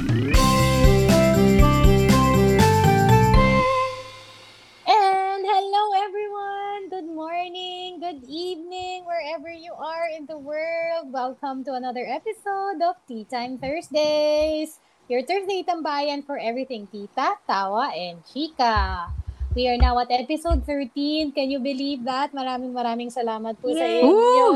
And hello everyone! Good morning, good evening, wherever you are in the world. Welcome to another episode of Tea Time Thursdays. Your Thursday tambayan for everything tita, tawa, and chika. We are now at episode 13. Can you believe that? Maraming maraming salamat po sa Yay! inyo. Woo!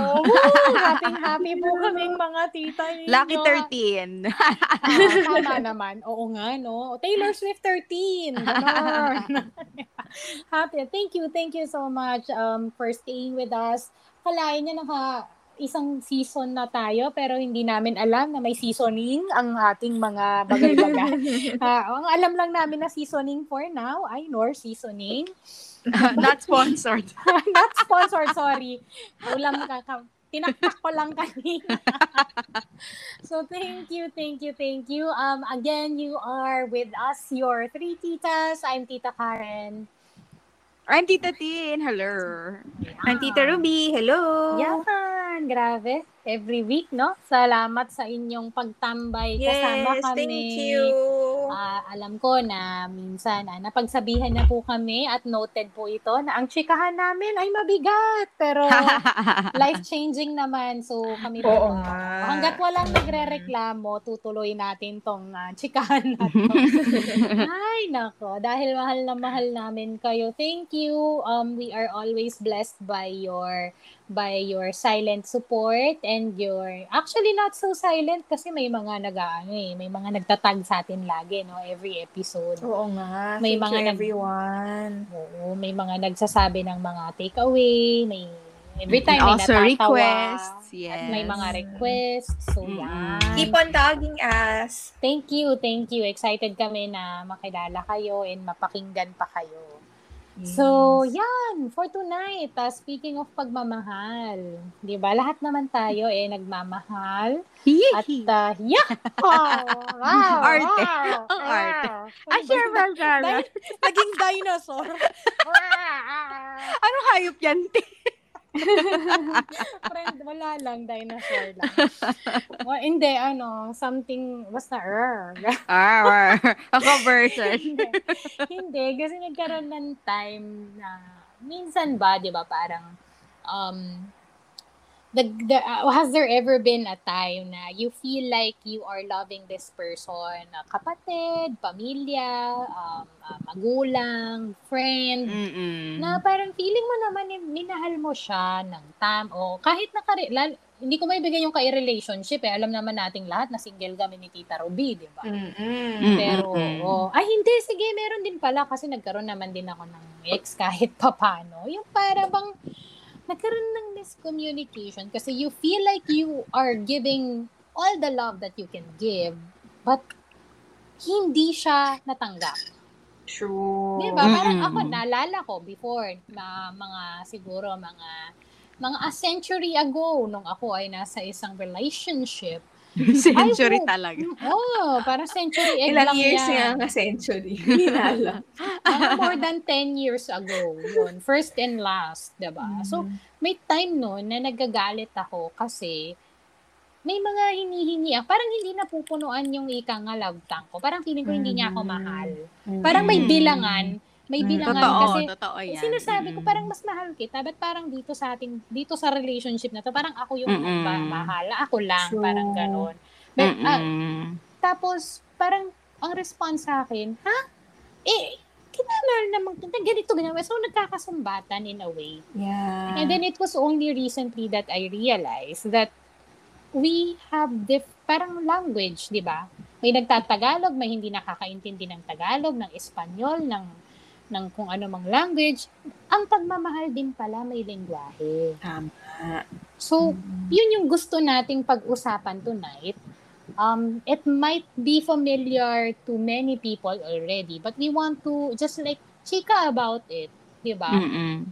Happy happy po kaming mga tita ninyo. Lucky 13. Ah, tama naman. Oo nga, no? Taylor Swift 13. Ganon. Happy. Thank you. Thank you so much um, for staying with us. Kalain niya naka isang season na tayo pero hindi namin alam na may seasoning ang ating mga bagay-bagay. Ah, ang alam lang namin na seasoning for now ay Nor seasoning. Not sponsored. Not sponsored, sorry. Ulam ka, ka tinaktak ko lang kanina. so thank you, thank you, thank you. Um again, you are with us, your three titas. I'm Tita Karen. I'm Tita Tin. Hello. Ang Tita Ruby, hello! Yan, grabe. Every week, no? Salamat sa inyong pagtambay. Kasama Yes, kami. thank you! Ah, alam ko na minsan ah, napagsabihan na po kami at noted po ito na ang chikahan namin ay mabigat. Pero life-changing naman. So kami po. Oo nga. hanggat walang nagre-reklamo, tutuloy natin tong ah, chikahan na to. ay, nako. Dahil mahal na mahal namin kayo. Thank you. Um, we are always blessed by your by your silent support and your actually not so silent kasi may mga nag ano eh, may mga nagtatag sa atin lagi no every episode. Oo nga. May Thank mga you, nag- everyone. Oo, may mga nagsasabi ng mga takeaway, may every Mm, time may also natatawa. requests, At yes. may mga requests. So, Mm-mm. yan. Keep on tagging us. Thank you, thank you. Excited kami na makilala kayo and mapakinggan pa kayo. So, yan, for tonight, uh, speaking of pagmamahal, di ba, lahat naman tayo eh nagmamahal. At, Hihi. uh, yeah! Wow! wow! Arte. Wow! Ang arte. wow. Ah, sure, well, naging dinosaur. Anong hayop yan? Friend, wala lang, dinosaur lang. Well, hindi, ano, something, basta, er. Ah, ako version. hindi. hindi, kasi nagkaroon ng time na, minsan ba, di ba, parang, um, the, the, uh, has there ever been a time na you feel like you are loving this person, na kapatid, pamilya, um, uh, magulang, friend, Mm-mm. na parang feeling mo naman minahal mo siya ng tam o kahit nakare lal, hindi ko maibigay yung kay-relationship eh. Alam naman nating lahat na single kami ni Tita Ruby, di ba? Mm-mm. Pero, oh, ay hindi, sige, meron din pala kasi nagkaroon naman din ako ng ex kahit papano. Yung para bang nagkaroon ng miscommunication kasi you feel like you are giving all the love that you can give but hindi siya natanggap. True. Di ba? Parang ako, naalala ko before, na mga siguro mga mga a century ago, nung ako ay nasa isang relationship. Century Ay, talaga. Oh, parang century egg Ilang lang years yan. nga nga century. Mga more than 10 years ago, yun. First and last, diba? So, may time noon na nagagalit ako kasi may mga hinihingi ako. Parang hindi napupunuan yung ika nga love tank ko. Parang feeling ko hindi niya ako Mm. mahal. Parang may Mm. bilangan. May Mm. bilangan Totoo, kasi totoo yan. sinasabi ko Mm-mm. parang mas mahal kita. Ba't parang dito sa ating, dito sa relationship na to, parang ako yung mahal. Ako lang, True. parang ganon. But, Mm-mm. tapos, parang, ang response sa akin, ha? Eh, kinamahal naman kita, ganito, ganyan. So, nagkakasumbatan in a way. Yeah. And then, it was only recently that I realized that we have diff parang language, di ba? May nagtatagalog, may hindi nakakaintindi ng Tagalog, ng Espanyol, ng ng kung ano mang language. Ang pagmamahal din pala may lengguwahe. Tama. So, yun yung gusto nating pag-usapan tonight. Um, it might be familiar to many people already, but we want to just like chika about it, di ba? Mm-mm.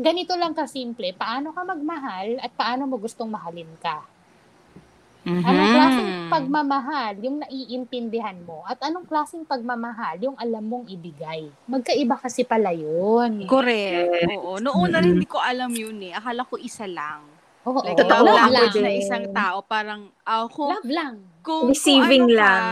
Ganito lang kasimple, paano ka magmahal at paano mo gustong mahalin ka. Mhm. Anong klaseng pagmamahal yung naiintindihan mo at anong klaseng pagmamahal yung alam mong ibigay. Magkaiba kasi pala yun. Correct. Oo. Noong una rin hindi ko alam yun eh. Akala ko isa lang. Oo, Like, Totoo love language lang. na isang tao. Parang, ah, kung, Love lang. kung, Receiving kung ano lang.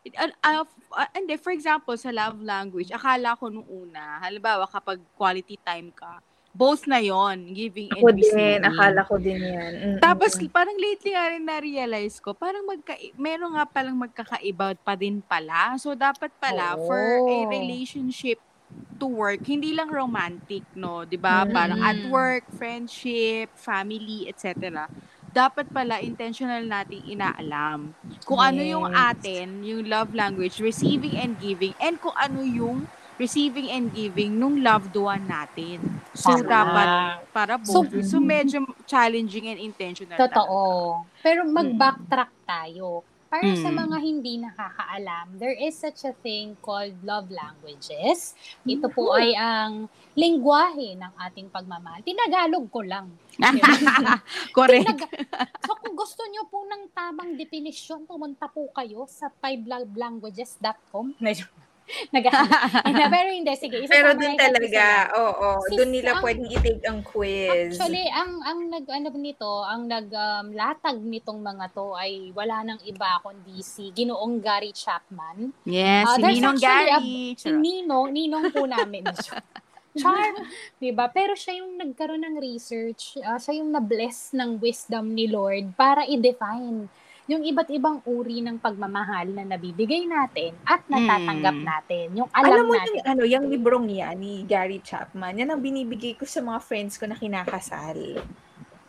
Ka, uh, uh, uh, hindi, for example, sa love language, akala ko nung una, halimbawa kapag quality time ka, both na yon giving and Ako receiving. din, akala ko din yan. Mm-mm. Tapos parang lately nga rin na-realize ko, parang magka meron nga palang magkakaiba pa din pala. So dapat pala for a relationship to work, hindi lang romantic, no? 'Di ba? Mm. Parang at work, friendship, family, etc. Dapat pala intentional nating inaalam kung ano yung Yes. atin, yung love language, receiving and giving, and kung ano yung receiving and giving nung loved one natin. So, Tama. dapat para So- both. So, medyo challenging and intentional. talaga. Totoo. Pero mag-backtrack tayo. Para sa Mm. mga hindi nakakaalam, there is such a thing called love languages. Ito po ay ang lingwahe ng ating pagmamahal. Tinagalog ko lang. Correct. Tinag- so kung gusto nyo po ng tamang definisyon, pumunta po kayo sa fivelovelanguages.com. Medyo nag Pero hindi, sige. Isa Pero natin talaga, oo, Sis, dun nila ang- pwedeng i-take ang quiz. Actually, ang ang nag ano nito, ang nag um, latag nitong mga to ay wala nang iba kundi si Ginoong Gary Chapman. yes, Ah, si Ninong actually a- Gary. Si Ninong, Ninong po namin. Char, 'di ba? Pero siya yung nagkaroon ng research, ah, siya yung na-bless ng wisdom ni Lord para i-define yung iba't ibang uri ng pagmamahal na nabibigay natin at natatanggap Mm. natin. Yung alam, Alam mo natin. yung, ano, yung librong yan ni Gary Chapman, yan ang binibigay ko sa mga friends ko na kinakasal.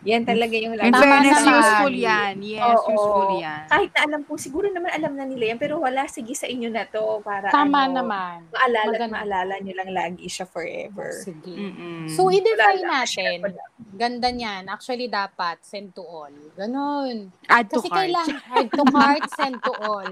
Yan talaga yung In Tama fairness, useful yan. Yes, Oo. useful yan. Kahit na alam po, siguro naman alam na nila yan, pero wala, sige sa inyo na to para Tama ano, naman. maalala at Maganda. maalala nyo lang lagi siya forever. Sige. Mm-mm. So, i-define natin. ko. Ganda niyan. Actually, dapat send to all. Ganon. Add to Kasi cart. kailangan, add to cart, send to all.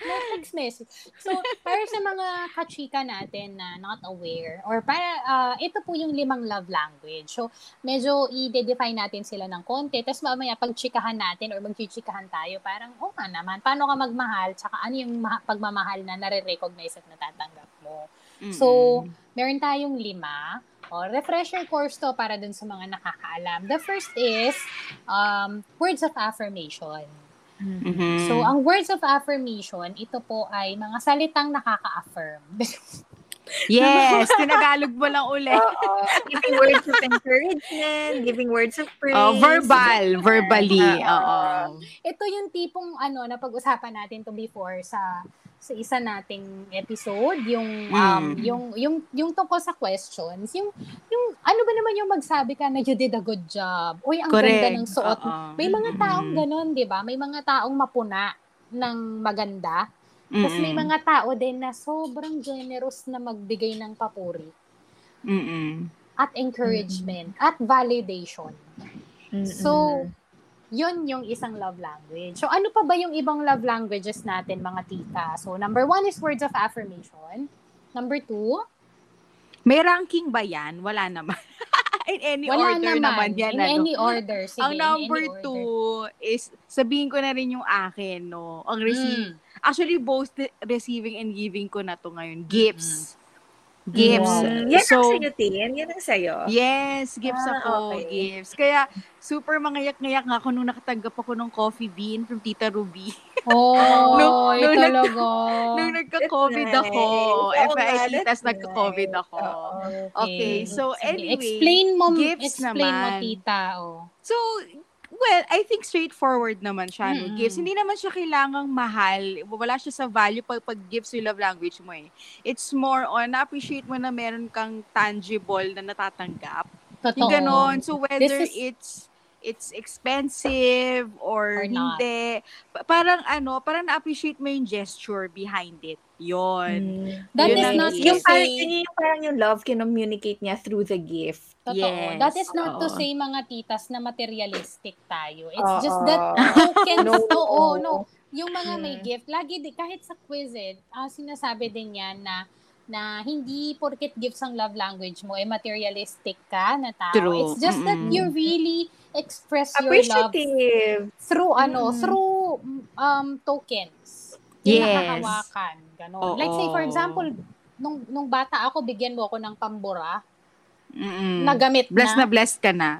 No text message. So, para sa mga kachika natin na not aware, or para, ah, ito po yung limang love language. So, medyo i-define natin sila ng konti. Tapos mamaya, pag chikahan natin or magchichikahan tayo, parang, oh nga naman, paano ka magmahal? Tsaka ano yung ma- pagmamahal na nare-recognize at natatanggap mo? Mm-mm. So, meron tayong lima. O, refresher course to para dun sa mga nakakaalam. The first is um, words of affirmation. Mhm. So, ang words of affirmation, ito po ay mga salitang nakaka-affirm. yes, tinagalog mo lang ulit. Oo. giving words of encouragement, giving words of praise. Oh, verbal, verbally. Oo. ito yung tipong ano na pag-usapan natin to before sa sa isa nating episode yung um Mm. yung yung yung tungkol sa questions yung yung ano ba naman yung magsabi ka na you did a good job uy ang ganda Correct. ng suot mo." Oo. may mga taong Mm-mm. ganun di ba may mga taong mapuna ng maganda tapos may Mm-mm. mga tao din na sobrang generous na magbigay ng papuri Mm-mm. at encouragement at validation Mm-mm. So, yun yung isang love language. So, ano pa ba yung ibang love languages natin, mga tita? So, number one is words of affirmation. Number two, May ranking ba yan? Wala naman. In any wala order naman. naman yan. in ano? any order. Sige, Ang number order. two is, sabihin ko na rin yung akin, no? Ang receive, Mm. actually, both receiving and giving ko na to ngayon. Gifts. Gifts. Mm, yan so, ang sa'yo, Tin. Yan ang sa'yo. Yes, gifts Ah, ako, okay. gifts. Kaya, super mangayak-ngayak nga ako nung nakatanggap ako ng coffee bean from Tita Ruby. Oh, Nung- nung nag- talaga. nung nagka-COVID ako. nice. Nga, FIT, tas that's nagka-COVID nice. ako. Oo. Okay, so Sige, anyway, explain mo, gifts explain mo, naman. tita. Oh. So, well, I think straightforward naman siya, no? Mm-mm. Gifts. Hindi naman siya kailangang mahal. Wala siya sa value pag, pag gifts yung love language mo eh. It's more on, na-appreciate mo na meron kang tangible na natatanggap. Totoo. Yung ganon. So, whether This is- it's it's expensive or, Or not. hindi. Pa- Parang ano, parang na-appreciate mo yung gesture behind it. Yon. Mm. That Yun is not yung parang, say, yun yung parang yung love kinommunicate niya through the gift. totoo. Yes, That is not to say mga titas na materialistic tayo. It's Oo. just that tokens, No. oo, no. Yung mga may Mm. gift, lagi di, kahit sa quiz eh, ah, sinasabi din yan na na hindi porket gifts ang love language mo, eh materialistic ka na tao. True. It's just that Mm-mm. you really express your love Appreciative. through ano, Mm. through um tokens. Yung Yes. nakahawakan, ganon. Oo. Like say for example, nung nung bata ako, bigyan mo ako ng pambura, Mm-mm. nagamit Blessed na na. blessed ka na.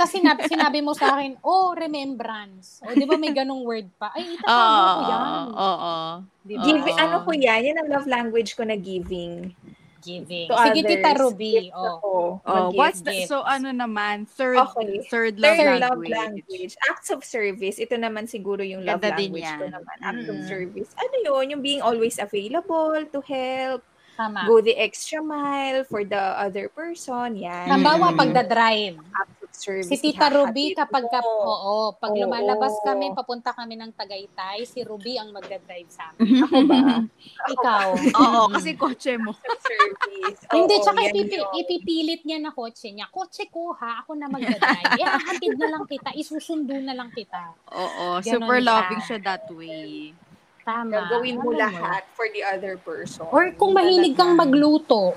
Tapos sinabi, sinabi mo sa akin, oh, remembrance. O, di ba may ganong word pa? Ay, Oo. itatago ko yan. Oo. Di ba? Give, Oo. ano ko yan? Yan ang love language ko na giving. Giving. To Sige, others. Tita Ruby. Oh. ako. Oh, Mag-give. what's the, so ano naman, third, Okay. third love Third language. love language. Acts of service. Ito naman siguro yung love Ganda language ko naman. Acts of Mm. service. Ano yun? Yung being always available to help. Tama. Go the extra mile for the other person. Yan. Halimbawa, Mm. pagdadrive. Acts of service. Si Tita Ruby, kapag, ka, mo. oo, pag Oo. lumalabas kami, papunta kami ng Tagaytay, si Ruby ang magdadrive sa amin. Ako ba? Ikaw. Oo, kasi kotse mo. Service. Hindi, Oo, tsaka yan ipipi- yun. ipipilit niya na kotse niya. Kotse ko ha, ako na magdadrive. Ihahatid na lang kita, isusundo na lang kita. Oo, Ganon super siya. loving siya that way. Tama. Gagawin mo lahat for the other person. Or kung mahilig kang magluto.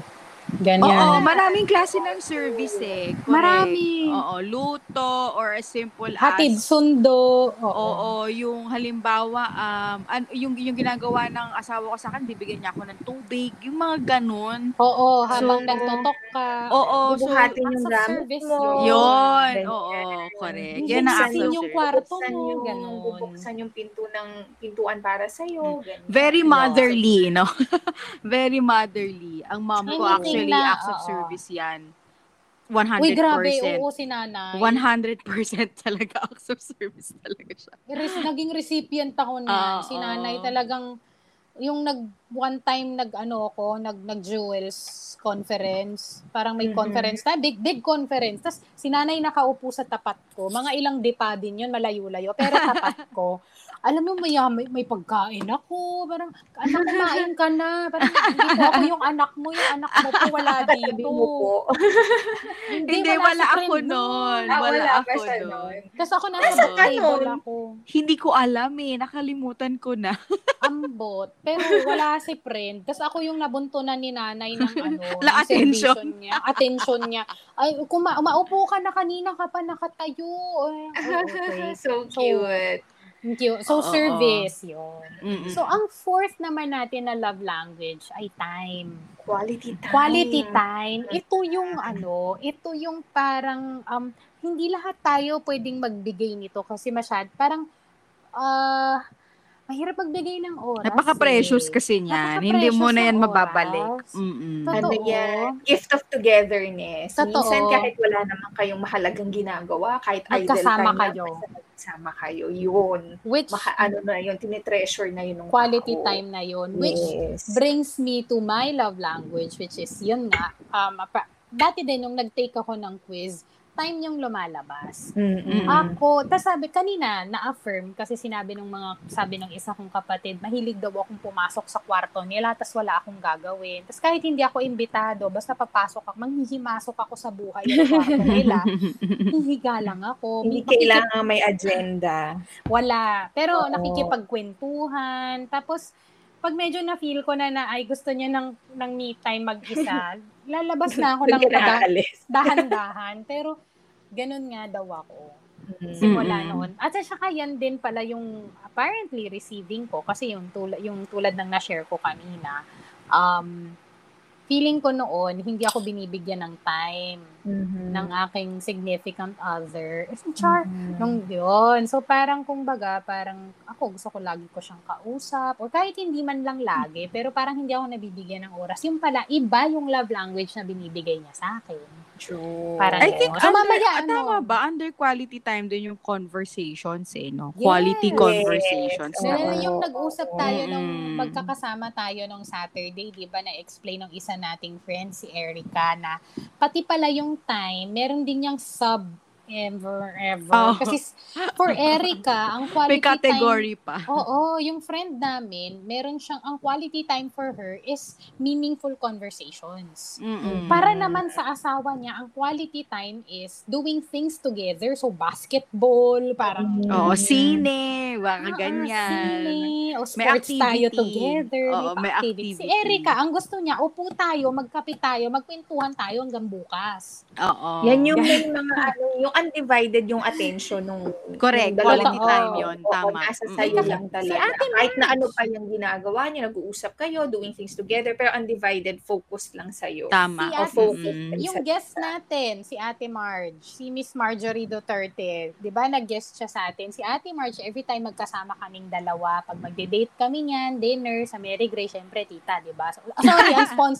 Ganyan. Oo, maraming klase ng service eh. Correct. Marami. Oo, luto or as simple Hatid as sundo. Oo. Oo, yung halimbawa, um, an, yung, yung ginagawa ng asawa ko sa akin, bibigyan niya ako ng tubig, yung mga ganun. Oo, habang So, nagtotok ka. Oo, so, Bubuhatin acts yung gamit service mo. yun. oo, correct. Yan ang acts of yung kwarto mo, yung, ganun. bubuksan yung pinto ng pintuan para sa iyo. Very Yun. motherly, no? Very motherly. Ang mom ko Anything actually, na, acts of oo. service yan. 100%. Uy, grabe, oo, si nanay. 100% talaga acts of service talaga siya. Res- naging recipient ako na. si nanay talagang, yung nag, one time nag, ano ako, nag, nag jewels conference. Parang may Mhm. conference na, big, big conference. Tapos, si nanay nakaupo sa tapat ko. Mga ilang depa din yun, malayo-layo. Pero tapat ko. Alam mo, may, may, may pagkain ako. Parang, anak, kumain ka na. Parang, hindi ko ako yung anak mo. Yung anak mo po wala dito. mo po. Hindi, wala, si ako nun. Ah, Wala, wala ako nun. Tapos ako nasa book ka table ako. Hindi ko alam eh. Nakalimutan ko na. ambot. Pero wala si friend. Tapos ako yung nabuntunan ni nanay ng ano, La attention. niya. Attention niya. Ay, kung ma- maupo ka na kanina ka pa nakatayo. Ay, oh, okay. so So, cute. Thank you. So, Oo. service yun. Mm-mm. So, ang fourth naman natin na love language ay time. Quality time. Quality time. Ito yung ano, ito yung parang, um, hindi lahat tayo pwedeng magbigay nito kasi masyad, parang, ah, mahirap magbigay ng oras. Napaka-precious eh. kasi niyan. Napaka-precious Hindi mo na yan mababalik. Mm-mm. Ano Totoo. yan? Gift of togetherness. Totoo. Minsan kahit wala naman kayong mahalagang ginagawa, kahit idle Magkasama time kayo. lang, basta magkasama kayo. Yun. Which, Maka, ano na yun, tinitreasure na yun quality tao. time na yun. Which Yes. brings me to my love language, which is, yun nga, um, dati din nung nag-take ako ng quiz, time yung lumalabas. Mm-mm. Ako, tas sabi, kanina, na-affirm, kasi sinabi ng mga, sabi ng isa kong kapatid, mahilig daw akong pumasok sa kwarto nila, tas wala akong gagawin. Tas kahit hindi ako imbitado, basta papasok ako, manghihimasok ako sa buhay ng kwarto nila. Hihiga lang ako. Hindi Makikip- kailangan may agenda. Wala. Pero Oo. nakikipagkwentuhan. Tapos, pag medyo na-feel ko na na ay gusto niya ng, ng me time mag-isa, lalabas na ako ng dahan-dahan. Pero, ganun nga daw ako. Mm. Simula Mm-mm. noon. At saka yan din pala yung apparently receiving ko kasi yung tulad yung tulad ng na-share ko kanina. Um feeling ko noon hindi ako binibigyan ng time Mhm. ng aking significant other. It's char Mhm. nung yun. So parang kumbaga, parang ako gusto ko lagi ko siyang kausap or kahit hindi man lang lagi, pero parang hindi ako nabibigyan ng oras. Yung pala, iba yung love language na binibigay niya sa akin. True. Parang I think So, under, mamaya, ah, ano? tama ba? Under quality time din yung conversations eh, no? Yes. Quality Yes. conversations. Na Meron ano. yung nag-usap tayo nung Mm. magkakasama tayo nung Saturday, di ba, na-explain ng isa nating friend, si Erica, na pati pala yung time, meron din yung sub ever, ever. Oh. Kasi for Erica, ang quality May category pa. time, oo, yung friend namin, meron siyang, ang quality time for her is meaningful conversations. Mm-mm. Para naman sa asawa niya, ang quality time is doing things together. So, basketball, parang Oo, sine, mga Ah, ganyan. sine, o May sports tayo activity. together. Oo, may, may activity. Si activity. Erica, ang gusto niya, upo tayo, magkape tayo, magkwentuhan tayo hanggang bukas. Oo. Yan yung may mga ano, yung undivided yung attention nung Correct. nung Quality Oo. time yun. Oo, Tama. nasa sa'yo Kasi lang si talaga. Ate Kahit na ano pa yung ginagawa niyo, nag-uusap kayo, doing things together, pero undivided, focused lang sa'yo. Tama. Si O Ate- focus Mm. sa Yung guest natin, si Ate Marge, si Miss Marjorie Duterte, 'di ba nag-guest siya sa atin. Si Ate Marge, every time magkasama kaming dalawa, pag magde-date kami niyan, dinner sa Mary Gray, syempre tita, 'di ba? So, sorry, ang spons.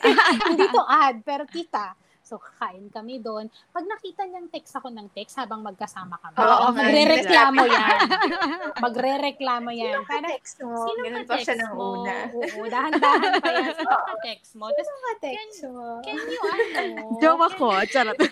Hindi to ad, pero tita. So, kakain kami doon. Pag nakita niyang text ako ng text habang magkasama kami, Oo, magre-reklamo yan. Magre-reklamo yan. Sino Parang, ka-text mo? sino Ganun ka pa siya text ng mo? una. Oo, dahan-dahan pa yan. Sino ka text mo? Tapos, Sino ka-text mo? can you, ano? Jowa can- ko. Charot.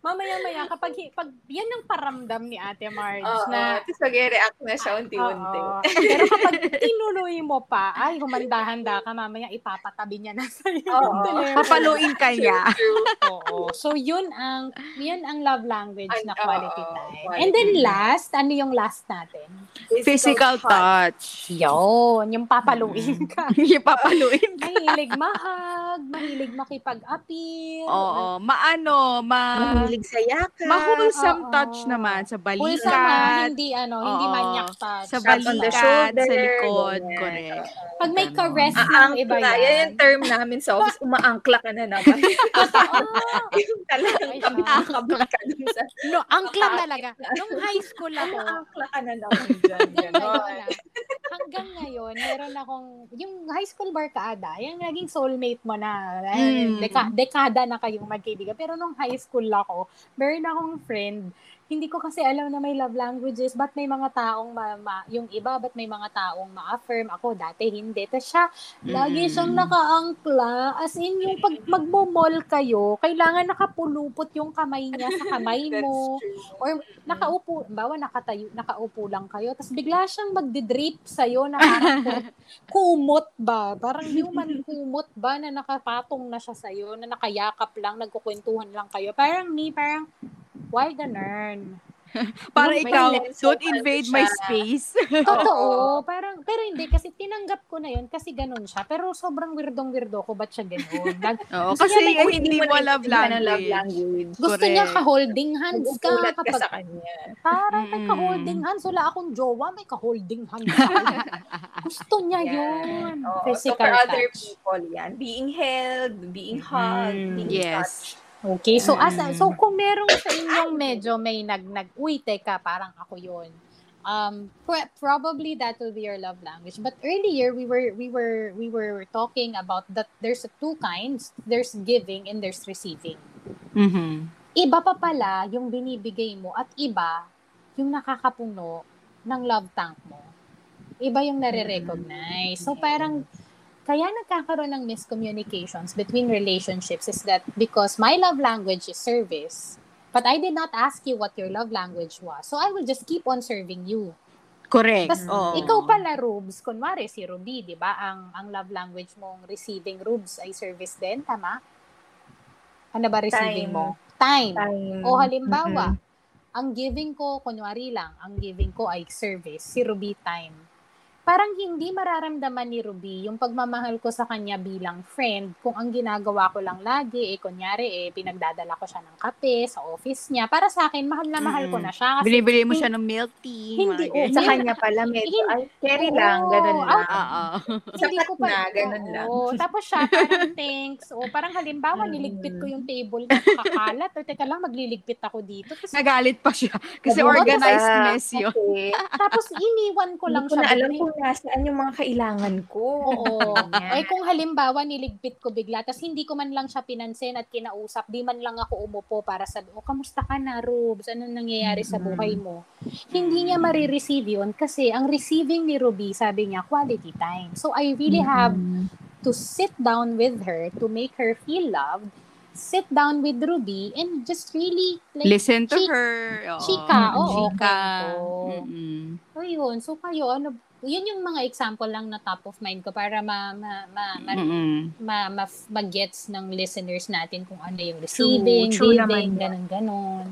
Mamaya-maya, kapag, hi- pag, yan ang paramdam ni Ate Marge Oo, na, tapos mag-react na siya unti-unti. Oo. Pero kapag tinuloy mo pa, ay, humanda-handa ka, mamaya ipapatabi niya na sa'yo. Oo. Papaluin ka niya. Oo. So, yun ang, yun ang love language na Ang- quality oo, time. quality. And then last, ano yung last natin? Physical touch. Yun, yung papaluin ka. Yung papaluin ka. Mahilig mahag, mahilig makipag-appeal. Oo. Maano, ma... Mahilig sa yakap. Ma-wholesome Oo. touch naman sa Wholesome ha, balikat. hindi ano, hindi Oo. manyak touch. Sa Tap on the balikat, shoulder, sa likod. ganyan. Correct. Pag may caress ng iba Aangkla. yan. Yan yung term namin sa office. Umaangkla ka na naman. Ah, yung talagang Ay, kabit ka dun sa no, angkla talaga. Nung high school ako, umaangkla ka na naman dyan. ah, hanggang ngayon, meron akong, yung high school barkada, yung naging soulmate mo na, Mm. deka, dekada na kayong magkaibigan. Pero nung high school ako, meron akong friend, hindi ko kasi alam na may love languages, ba't may mga taong, ma, ma- yung iba, ba't may mga taong ma-affirm? Ako, dati hindi. Tapos siya, lagi Mm. siyang nakaangkla. As in, yung pag magmo-mall kayo, kailangan nakapulupot yung kamay niya sa kamay mo. Or nakaupo, bawa nakatayo, nakaupo lang kayo, tapos bigla siyang magdi-drip sa'yo na parang ku- kumot ba? Parang human kumot ba na nakapatong na siya sa'yo, na nakayakap lang, nagkukwentuhan lang kayo. Parang me, parang, why ganun? Para May ikaw, lens don't invade my siya. space. Totoo, parang, pero hindi, kasi tinanggap ko na yun, kasi ganun siya. Pero sobrang weirdong-weirdo ko, ba't siya ganun? Nag- Oo, kasi niya may- Kung hindi mo love ng love language. language. gusto Correct. niya ka-holding hands ka, Magugulat ka kapag sa kanya. Parang may Mm-mm. ka-holding hands. Wala akong jowa, may ka-holding hands. Gusto niya Yan. yun. So Physical for other touch. people, yan. Being held, being hugged, Mm, being yes. touched. Okay, so as Mm. so kung meron sa inyong medyo may nag nag uy teka parang ako 'yon. Um pro- probably that will be your love language. But earlier we were we were we were talking about that there's two kinds. There's giving and there's receiving. Mhm. Iba pa pala yung binibigay mo at iba yung nakakapuno ng love tank mo. Iba yung nare-recognize. So parang kaya nagkakaroon ng miscommunications between relationships is that because my love language is service, but I did not ask you what your love language was. So I will just keep on serving you. Correct. Tas Oo. ikaw pala, Rubes, kunwari si Ruby, di ba? Ang, ang love language mong receiving Rubes ay service din, tama? Ano ba receiving Time. mo? Time. Time. O halimbawa, Mm-mm. ang giving ko, kunwari lang, ang giving ko ay service, si Ruby time. Parang hindi mararamdaman ni Ruby yung pagmamahal ko sa kanya bilang friend kung ang ginagawa ko lang lagi, eh, kunyari, eh, pinagdadala ko siya ng kape sa office niya. Para sa akin, mahal na mahal ko Mm. na siya. Kasi Binibili mo siya ng milk tea. Hindi, oh. Sa kanya pala, medyo, Hindi- ay, carry Oo, lang, ganun lang. out- Oo. hindi Sapat ko pa, na, ganun lang. Oo, tapos siya, parang thanks. O parang halimbawa, Mm. niligpit ko yung table na kakalat. O teka lang, magliligpit ako dito. Tapos, Nagalit pa siya. Kasi organized ka. mess yun. Okay. tapos iniwan ko lang Hindi ko siya. na alam kung nasaan yung mga kailangan ko. Oo. Ay kung halimbawa niligpit ko bigla, tapos hindi ko man lang siya pinansin at kinausap, di man lang ako umupo para sabi, oh, kamusta ka na, Rubes? Anong nangyayari sa buhay mo? Hindi niya marireceive yun kasi ang receiving ni Ruby, sabi niya, quality time. So I really have to sit down with her to make her feel loved, sit down with Ruby and just really like, Listen to Chi- her. Oo. chika, oo, Chika. kwento. Mm-mm. ayun. So kayo, ano, yun yung mga example lang na top of mind ko para ma, ma, ma, ma Mm-mm. ma, ma, mag-gets ng listeners natin kung ano yung receiving, true giving, naman ganun, ganun.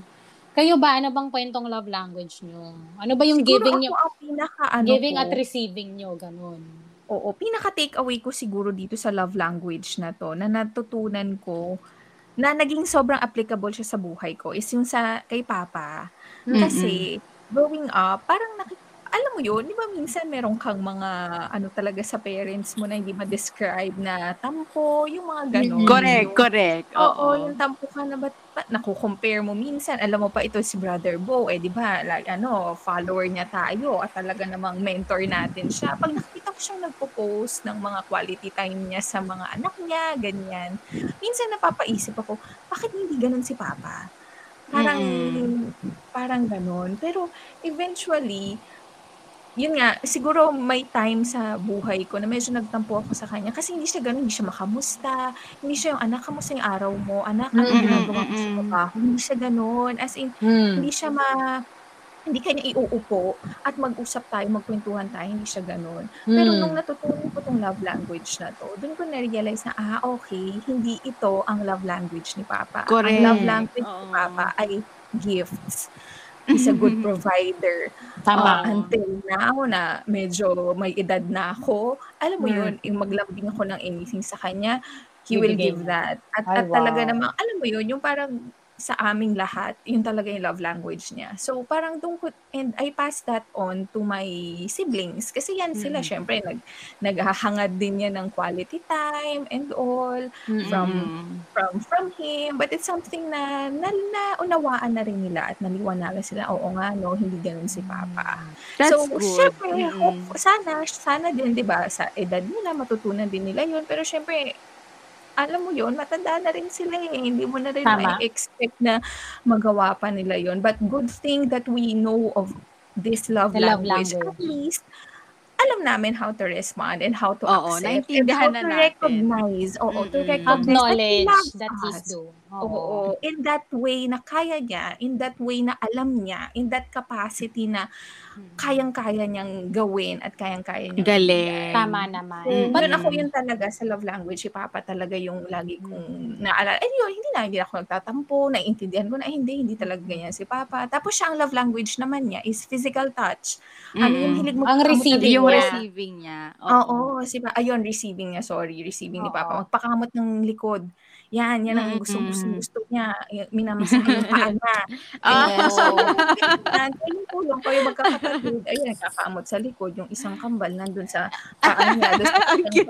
Kayo ba, ano bang kwentong love language nyo? Ano ba yung Siguro giving nyo? pinaka, ano Giving ko, at receiving nyo, ganun. Oo, pinaka take away ko siguro dito sa love language na to, na natutunan ko na naging sobrang applicable siya sa buhay ko is yung sa kay Papa. Kasi growing up, parang naki alam mo yun, di ba minsan meron kang mga ano talaga sa parents mo na hindi ma-describe na tampo, yung mga ganon. Correct, Yung- correct. Oo, Oo. yung tampo ka na ba't ba, naku-compare mo minsan, alam mo pa ito si Brother Bo, eh di ba, like, ano, follower niya tayo at talaga namang mentor natin siya. Pag nakita ko siyang nagpo-post ng mga quality time niya sa mga anak niya, ganyan, minsan napapaisip ako, bakit hindi ganun si Papa? Parang, parang ganun. Pero eventually, yun nga, siguro may time sa buhay ko na medyo nagtampo ako sa kanya kasi hindi siya ganun, hindi siya makamusta, hindi siya yung anak, kamusta yung araw mo, anak, ano Mm-mm, ginagawa mo sa trabaho, hindi siya ganun. As in, Hmm. hindi siya ma, hindi kanya iuupo at mag-usap tayo, magkwentuhan tayo, hindi siya ganun. Pero Hmm. nung natutunan ko tong love language na to, doon ko na-realize na, ah, okay, hindi ito ang love language ni Papa. Correct. Ang love language ni Oo. Papa ay gifts. He's a good provider. Tama. Uh, until now na medyo may edad na ako, alam mo Mm. yun, yung maglambing ako ng anything sa kanya, he will give that. At, Ay, at talaga wow. namang, alam mo yun, yung parang sa aming lahat, yun talaga yung love language niya. So, parang doon ko, and I passed that on to my siblings. Kasi yan sila, Mm. syempre, nag, naghahangad din yan ng quality time and all from Mm. from from him but it's something na, na naunawaan na rin nila at naliwanagan sila oo nga no hindi ganun si papa That's so good. syempre Mm-mm. hope, sana sana din 'di ba sa edad nila matutunan din nila yun pero syempre alam mo yun, matanda na rin sila eh. Hindi mo na rin Tama. expect na magawa pa nila yun. But good thing that we know of this love The love language. language. At least, alam namin how to respond and how to Oo, accept and how na to natin. recognize. Oo, to Mm-mm. recognize Acknowledge that that he's doing. Oo. In that way na kaya niya, in that way na alam niya, in that capacity na kayang-kaya niyang gawin at kayang-kaya niyang Galing. ibigay. Tama naman. So, Mm. But yun ako yun talaga sa love language. Si Papa talaga yung lagi kong naalala. Eh yun, hindi na, hindi ako nagtatampo. Naiintindihan ko na, eh, hindi, hindi talaga ganyan si Papa. Tapos siya, ang love language naman niya is physical touch. Ano yung Mm-mm. hilig mo? Ang receiving Yung likod. niya. receiving niya. Oo, si pa, ayun, receiving niya, sorry, receiving ni Papa. Oo. Magpakamot ng likod. Yan, yan ang gusto, gusto, gusto niya. Minamasahe yung paa niya. Ah. Ganyan. So, yan, yung tulong kayo magkakapatid. Ayun, nagkakamot sa likod. Yung isang kambal nandun sa paa niya.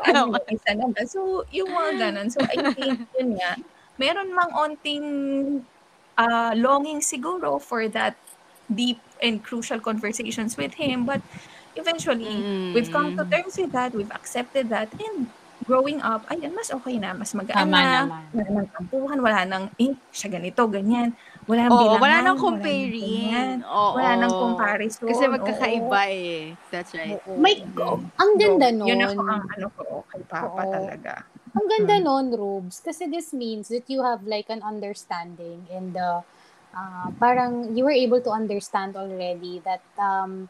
Naman. yung isa naman. So, yung mga ganun. So, I think, yun nga, meron mang onting ah, longing siguro for that deep and crucial conversations with him. But eventually, Mm. we've come to terms with that, we've accepted that, and growing up, ayan, mas okay na, mas magaan Tama na, naman. wala nang tampuhan, wala nang, eh, siya ganito, ganyan, wala nang Oo, bilangan, wala nang wala nang comparing. ganyan, Oo. wala nang comparison. Kasi oo. magkakaiba eh. That's right. Oo. May, Mm. ang ganda So, nun. Yun ako ang ano ko, kay Papa Oo. talaga. Ang ganda Mm. nun, Rubes. Kasi this means that you have like an understanding and uh, uh, parang you were able to understand already that um,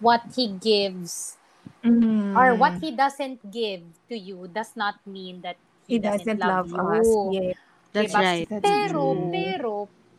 what he gives Mm. or what he doesn't give to you does not mean that he, He doesn't love, you. us. Yeah. That's Diba? right. That's Pero, true. pero,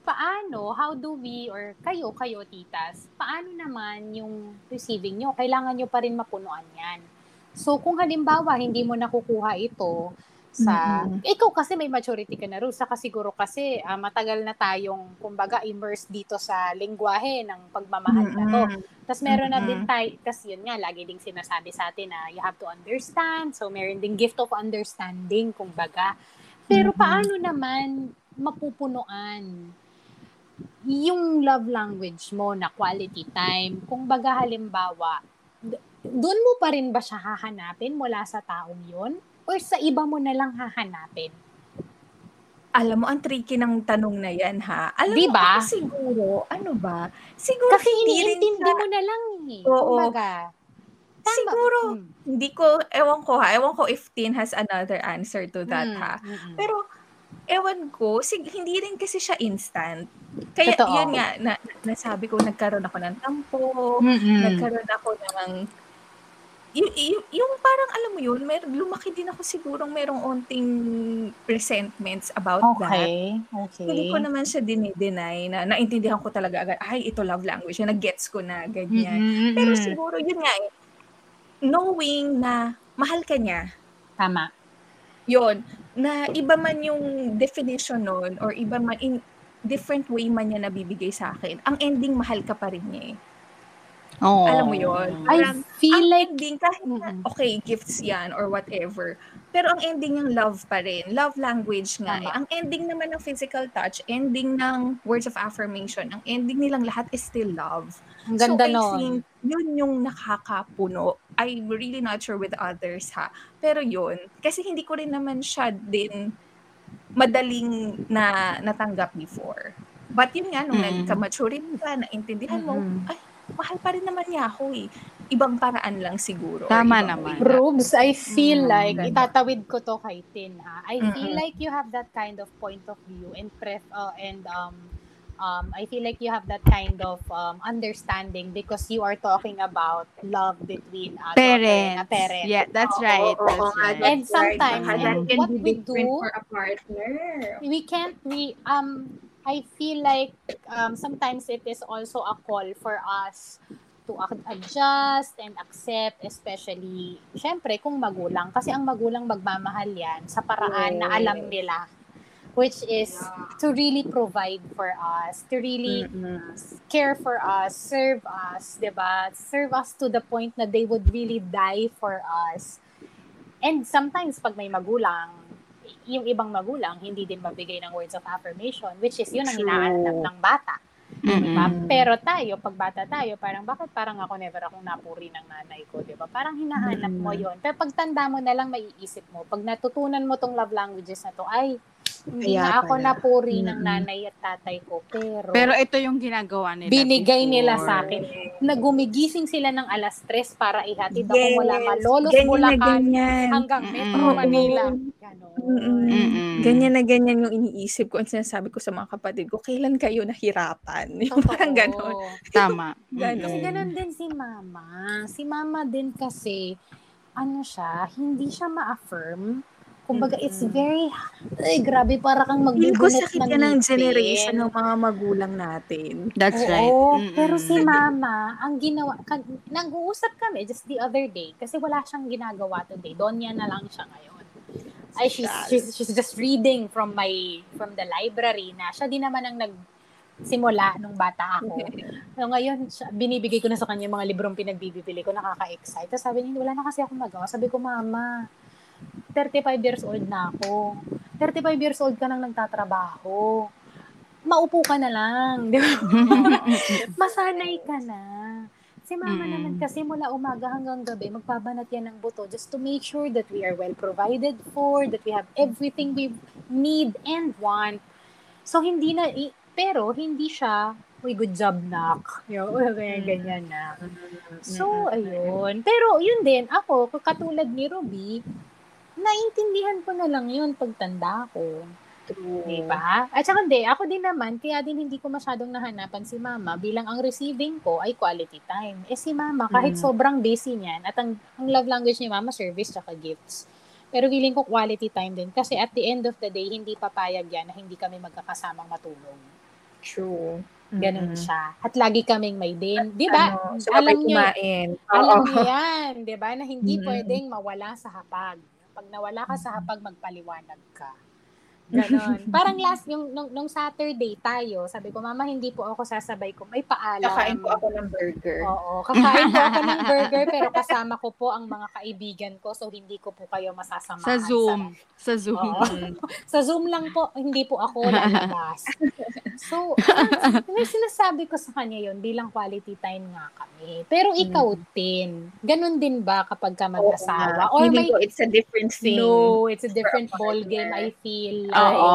paano, how do we, or kayo, kayo, titas, paano naman yung receiving nyo? Kailangan nyo pa rin mapunuan yan. So, kung halimbawa, hindi mo nakukuha ito sa, Mm-mm. ikaw kasi may maturity ka na rin, saka siguro kasi ah, matagal na tayong, kumbaga, immersed dito sa lingwahe ng pagmamahal na to. Tapos meron na din tayo, kasi yun nga, lagi ding sinasabi sa atin na you have to understand. So meron ding gift of understanding, kumbaga. Pero Mm-mm. paano naman mapupunuan yung love language mo na quality time? Kung baga halimbawa, doon mo pa rin ba siya hahanapin mula sa taong yun? Or sa iba mo na lang hahanapin? Alam mo, ang tricky ng tanong na yan, ha? Alam Di mo, siguro, ano ba? Siguro Kasi iniintindi siya- mo na lang eh. Oo. Kumbaga. Tama. Siguro, Mm. hindi ko, ewan ko ha, ewan ko if Tin has another answer to that Mm, ha. Pero, ewan ko, sig- hindi rin kasi siya instant. Kaya, Totoo. yun nga, na, nasabi ko, nagkaroon ako ng tampo, Mm-mm. nagkaroon ako ng, yung, yung, yung parang, alam mo yun, mer, lumaki din ako sigurong merong onting resentments about that. Okay, okay. Hindi ko naman siya dinideny na naintindihan ko talaga agad, ay, ito love language, na gets ko na, ganyan. Mm-mm. Pero siguro, yun nga eh, knowing na mahal ka niya, Tama. yun, na iba man yung definition nun or iba man in different way man niya nabibigay sa akin, ang ending mahal ka pa rin niya eh. Oh. Alam mo yun? I feel like ending, kahit na, okay, gifts yan or whatever. Pero ang ending ng love pa rin. Love language nga. Eh. Ang ending naman ng physical touch, ending ng words of affirmation, ang ending nilang lahat is still love. ang ganda so, I nun. think yun yung nakakapuno. I'm really not sure with others ha. Pero yun, kasi hindi ko rin naman siya din madaling na natanggap before. But yun nga, nung Mm. nagka-mature rin ka, naintindihan mo, Mm-mm. ay, mahal pa rin naman niya ako eh. Ibang paraan lang siguro. Tama naman. way. Rubes, I feel Mm, like, ganda. itatawid ko to kay Tin, ha? I feel Mm-mm. like you have that kind of point of view and pref, uh, and um, um, I feel like you have that kind of um, understanding because you are talking about love between a daughter and a Parents. parent. Yeah, that's Oo, right. oo, That's nga, right. And right. sometimes, and what we do- for a partner. we can't we um I feel like um sometimes it is also a call for us to ad- adjust and accept especially syempre kung magulang. Kasi ang magulang magmamahal yan sa paraan na alam nila which is to really provide for us to really care for us serve us 'di ba? Serve us to the point na they would really die for us. And sometimes pag may magulang yung ibang magulang hindi din mabigay ng words of affirmation which is yun ang hinahanap ng bata Mm-mm. Diba? Pero tayo, pag bata tayo, parang bakit parang ako never akong napuri ng nanay ko, di ba? Parang hinahanap mo Mm. yon Pero pag tanda mo na lang, maiisip mo. Pag natutunan mo tong love languages na to, ay, Kaya na ako pala. napuri ng Mm-mm. nanay at tatay ko. Pero, Pero ito yung ginagawa nila binigay before. nila sa akin. Nagumigising sila ng alas 3 para ihatid ako Yes. mula Malolos, ganyan na Bulacan, ganyan. hanggang. Metro Oo. Manila. Ganon. Mm-mm. Ganyan na ganyan yung iniisip ko. Ang sinasabi ko sa mga kapatid ko, kailan kayo nahirapan? Yung Totoo. parang ganon. Tama. Ganon. Kasi ganun din si mama. Si mama din kasi, ano siya, hindi siya ma-affirm. Kumbaga, it's very, ay, grabe, para kang magbubunot sakit ng ng generation ng mga magulang natin. That's Oo, right. Mm-mm. pero si mama, ang ginawa, kan, nag-uusap kami just the other day, kasi wala siyang ginagawa today. Donya na lang siya ngayon. Ay, she's, she's, she's just reading from my, from the library na siya din naman ang nag, simula nung bata ako. So ngayon, binibigay ko na sa kanya yung mga librong pinagbibili ko, nakaka-excite. Tapos sabi niya, wala na kasi akong magawa. Sabi ko, mama, 35 years old na ako. 35 years old ka nang nagtatrabaho. Maupo ka na lang. Di ba? Masanay ka na. Si mama Mm. naman kasi mula umaga hanggang gabi, magbabanat yan ng buto just to make sure that we are well provided for, that we have everything we need and want. So, hindi na, i- pero hindi siya, uy, good job, nak. Uy, ganyan, ganyan na. So, ayun. Pero, yun din, ako, katulad ni Ruby, naintindihan ko na lang yun pagtanda ko. True. Di ba? At saka hindi, ako din naman, kaya din hindi ko masyadong nahanapan si mama bilang ang receiving ko ay quality time. Eh si mama, kahit Mm. sobrang busy niyan, at ang, ang love language ni mama, service tsaka gifts. Pero feeling ko quality time din. Kasi at the end of the day, hindi papayag yan na hindi kami magkakasamang matulog. True. Ganun Mm-mm. siya. At lagi kaming may din. Di ba? Ano, alam niyo, kumain. alam Oo. niyo yan. Di ba? Na hindi Mm. pwedeng mawala sa hapag. Pag nawala ka sa hapag, magpaliwanag ka. Ganon. Parang last, yung, nung, nung Saturday tayo, sabi ko, Mama, hindi po ako sasabay ko. May paalam. Kakain po ako ng burger. Oo, kakain po ako ng burger, pero kasama ko po ang mga kaibigan ko, so hindi ko po kayo masasamahan. Sa Zoom. Sa Zoom. Oo. sa Zoom lang po, hindi po ako lalabas. So, may sinasabi ko sa kanya yon bilang quality time nga kami. Pero ikaw, Tin, ganun din ba kapag ka mag-asawa? Oo. Or may, ko it's a different thing. no, it's a different ball game. I feel. Oo.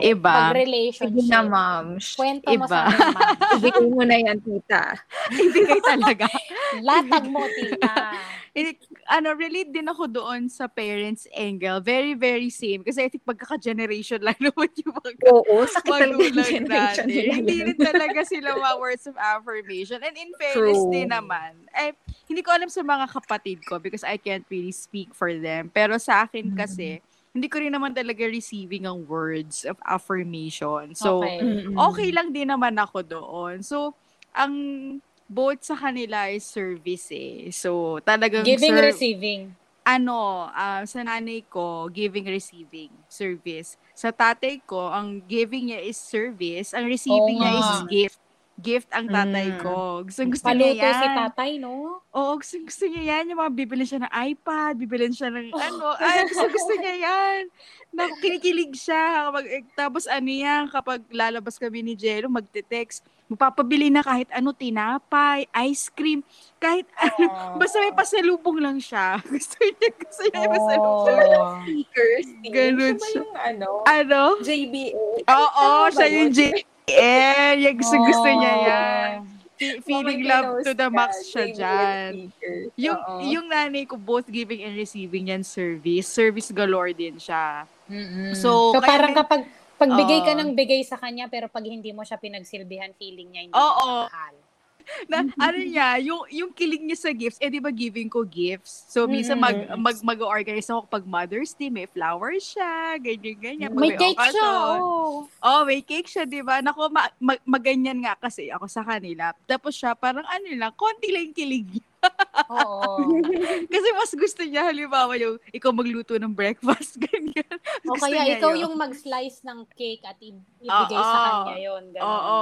Like, Iba. pag Sige relationship. na, ma'am. Kwento mo Iba. sa akin, ma'am. Ibigay mo na yan, tita. Ibigay talaga. Latag mo, tita. Eh, ano, relate din ako doon sa parents angle. Very, very same. Kasi I think magkaka-generation lang naman yung mga Oo, sakit talaga yung generation natin. nila. Hindi rin talaga sila mga words of affirmation. And in fairness True. din naman, eh, hindi ko alam sa mga kapatid ko because I can't really speak for them. Pero sa akin kasi, hindi ko rin naman talaga receiving ang words of affirmation. So, Okay. Okay lang din naman ako doon. So, ang both sa kanila is service eh. So, talagang Giving, ser- receiving. ano, ah, sa nanay ko, giving, receiving, service. Sa tatay ko, ang giving niya is service, ang receiving Oo niya is gift. Gift ang tatay Mm. ko. Gusto, gusto niya yan. si tatay, no? Oo, gusto, gusto niya yan. Yung mga bibili siya ng iPad, bibili siya ng ano. Ay, gusto, gusto niya yan. Naku, kinikilig siya. Kapag, eh, tapos ano yan, kapag lalabas kami ni Jello, magte-text. Magpapabili na kahit ano, tinapay, ice cream, kahit ano. Basta may pasalubong lang siya. Gusto niya, gusto niya may pasalubong. Oh. Speakers. din. Ganun Siya siya. yung ano? Ano? JBA. Oo, ba siya yun? yung JL. Yung gusto, gusto niya Oh. yan. Fe- Feeling love to the ka, max siya dyan. Yung, yung nanay ko, both giving and receiving yan service. Service galore din siya. Mm-mm. So, So, kaya parang kapag pagbigay ka ng bigay sa kanya, pero pag hindi mo siya pinagsilbihan, feeling niya hindi siya mahal. Na, ano niya, yung, yung kilig niya sa gifts, eh di ba giving ko gifts? So, minsan mag, Mm-mm. mag, mag-organize ako pag Mother's Day, may flowers siya, ganyan, ganyan. Pag May cake siya, oh. Oh, may cake siya, di ba? Nako, ma- ma- maganyan nga kasi ako sa kanila. Tapos siya, parang ano lang, konti lang yung kilig niya. Oo. Kasi mas gusto niya, halimbawa yung ikaw magluto ng breakfast, ganyan. O kaya ikaw yun. yung mag-slice ng cake at i- ibigay sa Oo. kanya yon ganun. Oo.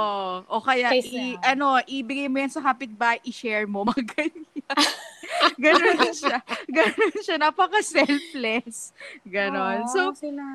O kaya, Kaysa- i, ano, ibigay mo yan sa kapitbahay, i-share mo, mga ganyan. Ganon siya. Ganon siya. Napaka-selfless. Ganon. Oo, So,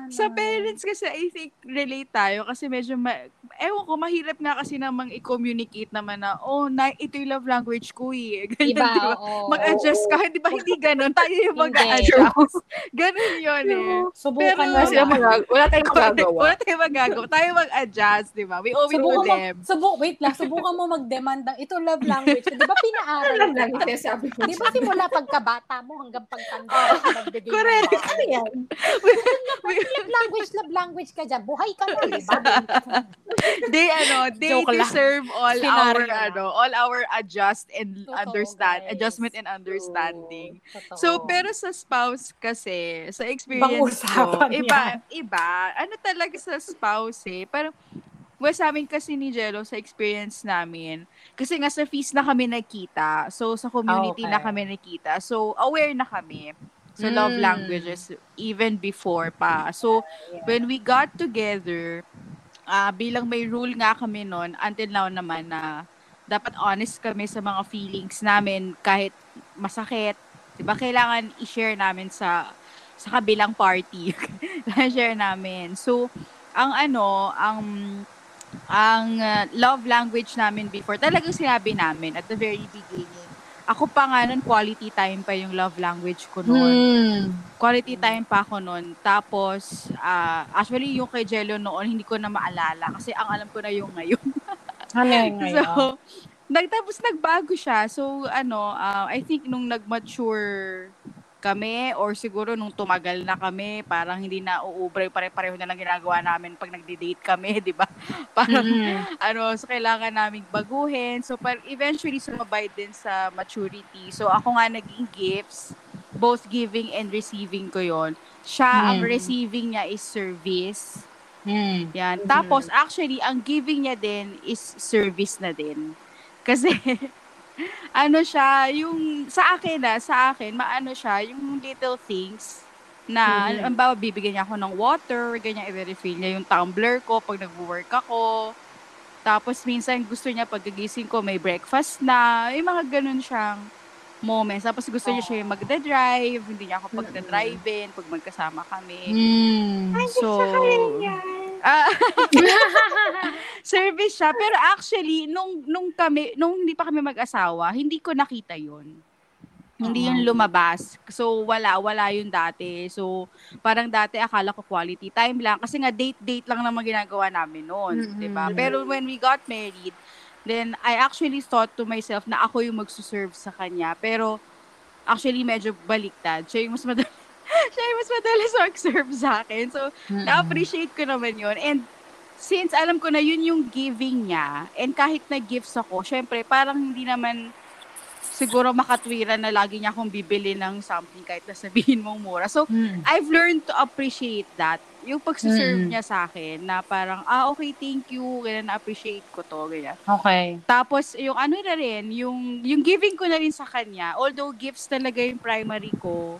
sa parents kasi, I think, relate tayo kasi medyo, ma- ewan ko, mahirap nga kasi namang i-communicate naman na, oh, na, ito yung love language ko eh. Ganyan, Iba, di ba? oo. Mag-adjust ka. Di ba? Hindi ganon. Tayo yung Hindi. mag-adjust. Ganon yun eh. Subukan Pero- mo Wala lang. silang magag- wala tayong magagawa. Wala tayong magagawa. Tayo mag-adjust, di ba? We owe it to mo, them. subu, wait lang, subukan mo mag-demand ng, ito love language. Di ba pinaaral Alam mo? lang yung sinasabi ko. Di ba simula pagkabata mo hanggang pagtanda mo Correct. Ano yan? love language, love language ka dyan. Buhay ka na, di ba? they ano, they Joke lang. deserve all Scenario our lang. ano, all our adjust and Totoo, understand, guys. adjustment and understanding. Totoo. So, pero sa spouse kasi, sa experience ko, iba, yan. iba. Ano talaga sa spouse eh. Parang, well, sa amin kasi ni Jello, sa experience namin, kasi nga sa feast na kami nakita. So, sa community na okay. kami nakita. So, aware na kami sa love Mm. languages even before pa. So, when we got together, ah bilang may rule nga kami noon, until now naman na dapat honest kami sa mga feelings namin kahit masakit. 'Di ba Kailangan i-share namin sa sa kabilang party. share namin. So, ang ano, ang ang uh, love language namin before, talagang sinabi namin at the very beginning. Ako pa nga nun, quality time pa yung love language ko noon Hmm. quality time pa ako noon. Tapos, ah, actually, yung kay Jello noon, hindi ko na maalala. Kasi ang alam ko na yung ngayon. Ano yun ngayon? so, nagtapos nagbago siya. So, ano, ah, I think nung nag-mature kami or siguro nung tumagal na kami, parang hindi na uubre, pare-pareho na lang ginagawa namin pag nagde-date kami, di ba? Parang, Mm-mm. ano, so kailangan naming baguhin. So, par eventually, sumabay din sa maturity. So, ako nga naging gifts, both giving and receiving ko yon Siya, ang Mm. receiving niya is service. Hmm. Yan. Mhm. Tapos, actually, ang giving niya din is service na din. Kasi, ano siya, yung, sa akin na, sa akin, maano siya, yung little things na, Mhm. ang bawa, bibigyan niya ako ng water, ganyan, i-refill niya yung tumbler ko pag nag-work ako. Tapos, minsan, gusto niya pagkagising ko, may breakfast na, yung mga ganun siyang moments. Tapos, gusto niya siya yung magda-drive, hindi niya ako pagda-drive-in, pag magkasama kami. Hmm. So, ah, service siya. Pero actually, nung, nung kami, nung hindi pa kami mag-asawa, hindi ko nakita yon Hindi yun lumabas. So, wala, wala yun dati. So, parang dati akala ko quality time lang. Kasi nga, date-date lang naman ginagawa namin noon. Mhm. 'di ba Pero when we got married, then I actually thought to myself na ako yung magsuserve sa kanya. Pero, actually, medyo baliktad. Siya yung mas madalas, siya yung mas madalas mag-serve sa akin. So, na-appreciate ko naman yun. And since alam ko na yun yung giving niya, and kahit na gifts ako, syempre, parang hindi naman siguro makatwiran na lagi niya akong bibili ng something kahit na sabihin mong mura. So, Hmm. I've learned to appreciate that. Yung pagsiserve Mm. niya sa akin na parang, ah, okay, thank you. Ganyan, na-appreciate ko to. Ganyan. Okay. Tapos, yung ano na rin, yung, yung giving ko na rin sa kanya, although gifts talaga yung primary ko,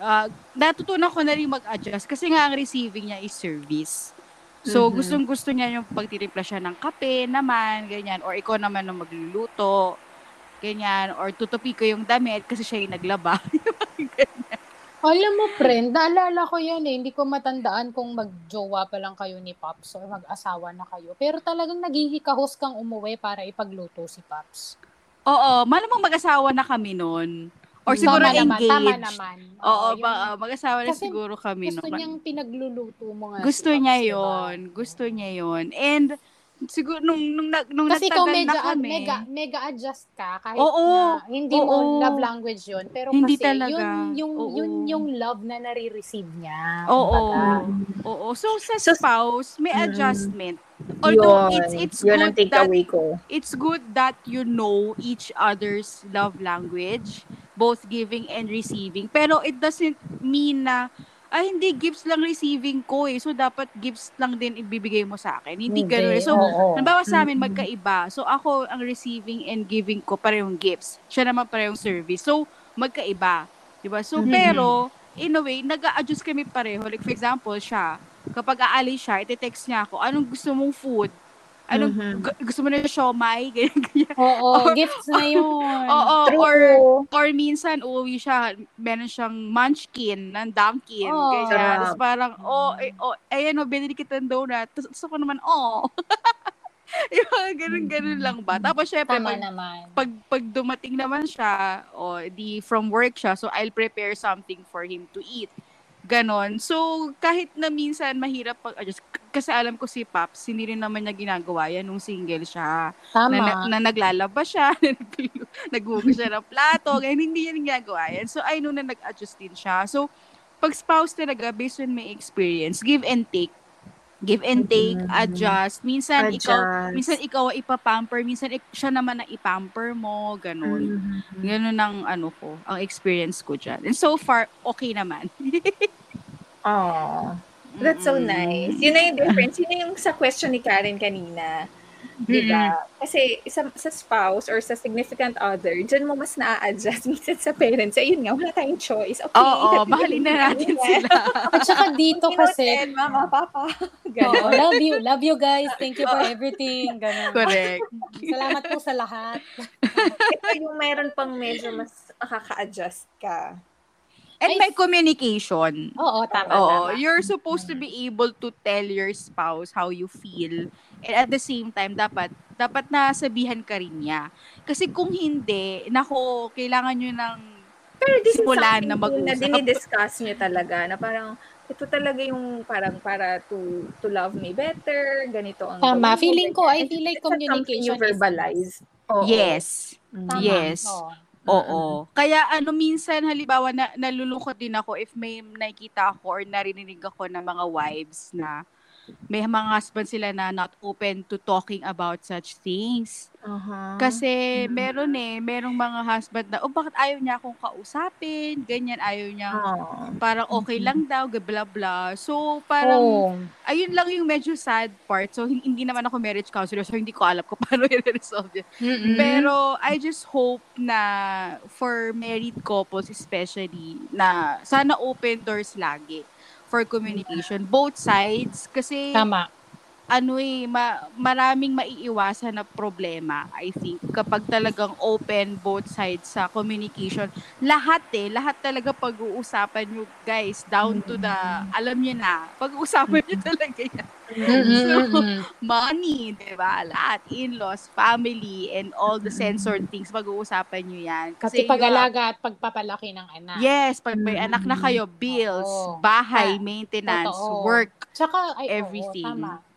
ah, natutunan ko na rin mag-adjust kasi nga ang receiving niya is service. So, Mhm. gustong gusto niya yung pagtitimpla siya ng kape naman, ganyan. Or ikaw naman ang magluluto, ganyan. Or tutupi ko yung damit kasi siya yung naglaba. Alam mo, friend, naalala ko yan eh. Hindi ko matandaan kung magjowa pa lang kayo ni Pops or mag-asawa na kayo. Pero talagang naghihikahos kang umuwi para ipagluto si Pops. Oo, malamang mag-asawa na kami noon. Or siguro tama naman, engaged. tama naman. Oo, yung ba, ah, mag-asawa na siguro kami Gusto noon. niyang pinagluluto mo nga Gusto si niya diba? yon Gusto niya yon And siguro nung nung, nung Kasi ikaw mega, na kami. mega, mega adjust ka kahit Oo, na hindi oo. mo love language yun. Pero Hindi kasi talaga. yun, yung, Oo. yun yung love na nare-receive niya. Oo. Kumbaga. Oo. So sa So, spouse, may Mm. adjustment. Although Yun. it's it's Yun ang good that takeaway ko. it's good that you know each other's love language, both giving and receiving. Pero it doesn't mean na ay hindi gifts lang receiving ko eh. So dapat gifts lang din ibibigay mo sa akin. Hindi, ganun. eh. So oo. Halimbawa sa amin, magkaiba. So, ako, ang receiving and giving ko, parehong gifts. Siya naman parehong service. So, magkaiba. Diba? So, Mhm. pero, in a way, nag adjust kami pareho. Like, for example, siya, kapag aalis siya, iti-text niya ako, anong gusto mong food? Anong, Mhm. gu- gusto mo na siomay? Ganyan, ganyan. Oo, Or- gifts na yun. Oo, True. or, or minsan, uuwi siya, meron siyang munchkin ng Dunkin. Oh. ganyan. Sarap. Tapos parang, oh, eh, oh, ayan o, binili kita ng donut. Tapos gusto ko naman, oh. yung mga ganun-ganun lang ba? Tapos syempre, Tama pag, naman. pag, pag dumating naman siya, o di from work siya, so I'll prepare something for him to eat. Ganon. So, kahit na minsan mahirap pag-adjust, kasi alam ko si Paps, hindi rin naman niya ginagawa yan nung single siya Tama. na, na, na naglalaba siya, naghugas siya ng plato, ganyan, hindi yan ginagawa yan. So, I know na nag-adjust din siya. So, pag spouse talaga, based on my experience, give and take. Give and take, Mhm. adjust. Minsan, ikaw, Adjust. minsan ikaw ang ipapamper, minsan ik- siya naman ang ipamper mo, ganun. Mhm. Ganun ang ano ko, ang experience ko dyan. And so far, okay naman. Aw. That's so nice. Yun na yung difference. Yun na yung sa question ni Karen kanina. Di ba? Kasi sa, sa spouse or sa significant other, dyan mo mas na-adjust minsan sa parents. Ayun nga, wala tayong choice. Okay, Oo, sabihin mahalin na natin sila. At saka dito kasi, mama, papa. Oo, Ganon. love you, love you guys. Thank you for everything. Ganun. Correct. Salamat po sa lahat. Ito yung meron pang medyo mas makaka-adjust ka. And Ay, may communication. Oo, tama, Oo, tama. you're supposed to be able to tell your spouse how you feel. And at the same time, dapat dapat nasabihan ka rin niya. Kasi kung hindi, nako, kailangan nyo ng Pero this Simulan na something na mag-usap. dinidiscuss nyo talaga na parang ito talaga yung parang para to to love me better, ganito ang Tama. Feeling ko, I feel like communication you verbalize. Oo. yes. Mm. Tama. Yes. Oo. Oo. Kaya ano minsan halimbawa na nalulungkot din ako if may nakikita ako or narinig ako ng mga wives na may mga husband sila na not open to talking about such things. Aha. Kasi Mhm. meron eh, merong mga husband na, oh bakit ayaw niya akong kausapin, ganyan, ayaw niya, Oo. parang okay lang daw, bla bla. So, parang, Oo. ayun lang yung medyo sad part. So, hin- hindi naman ako marriage counselor, so hindi ko alam kung paano i-resolve yun. Mm-mm. Pero, I just hope na for married couples especially, na sana open doors lagi for communication. Both sides. Kasi, Tama. Ano eh, ma- maraming maiiwasan na problema, I think, kapag talagang open both sides sa communication. Lahat eh, lahat talaga pag-uusapan nyo, guys, down to the, alam nyo na, pag-uusapan nyo talaga yan. Mm-mm. Money, di ba? Lahat, in-laws, family, and all the censored things, pag-uusapan nyo yan. Kasi pag-alaga at pagpapalaki ng anak. Yes, pag may anak na kayo, bills, Oo. bahay, Ah, maintenance, totoo. work, Tsaka, ay, Everything. Oo, tama.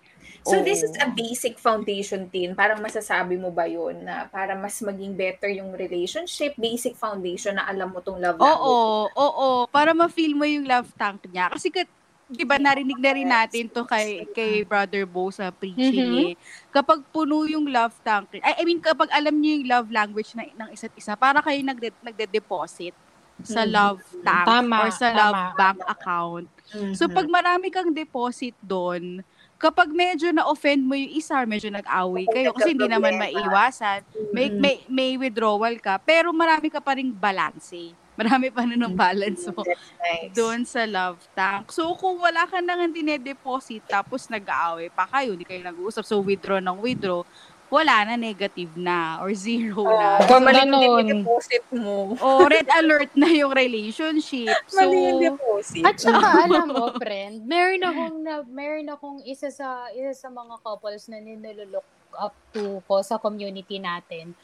So Oo. this is a basic foundation tin. Parang masasabi mo ba yun na para mas maging better yung relationship, basic foundation na alam mo tong love language. Oo, oo, para ma-feel mo yung love tank niya. Kasi ka, 'di ba narinig na rin natin to kay kay Brother Bo sa preaching eh. Kapag puno yung love tank, I, I mean kapag alam niyo yung love language na, ng isa't isa, para kayo nagde, nagde-deposit sa Mhm. love tank Tama, or sa tama. love bank account. So Mhm. pag marami kang deposit doon, kapag medyo na-offend mo yung isa, medyo nag-away kayo kasi hindi naman maiwasan. May, Mm. may, may withdrawal ka, pero marami ka pa ring balance eh. Marami pa na ng balance mo nice. doon sa love tank. So, kung wala ka nang dinedeposit, tapos nag-aaway pa kayo, hindi kayo nag-uusap, so withdraw ng withdraw, wala na, negative na, or zero na. Oh, Or mali yung deposit mo. O red alert na yung relationship. So, Mali yung deposit. At saka alam mo, friend, meron akong na, meron akong isa sa isa sa mga couples na nilulook up to ko sa community natin.